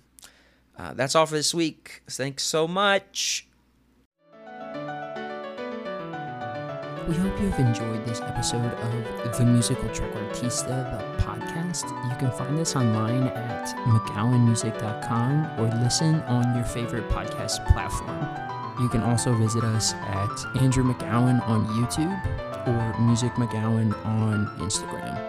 uh, that's all for this week. Thanks so much. We hope you've enjoyed this episode of The Musical Trick Artista, the podcast. You can find us online at McGowanmusic.com or listen on your favorite podcast platform. You can also visit us at Andrew McGowan on YouTube or Music McGowan on Instagram.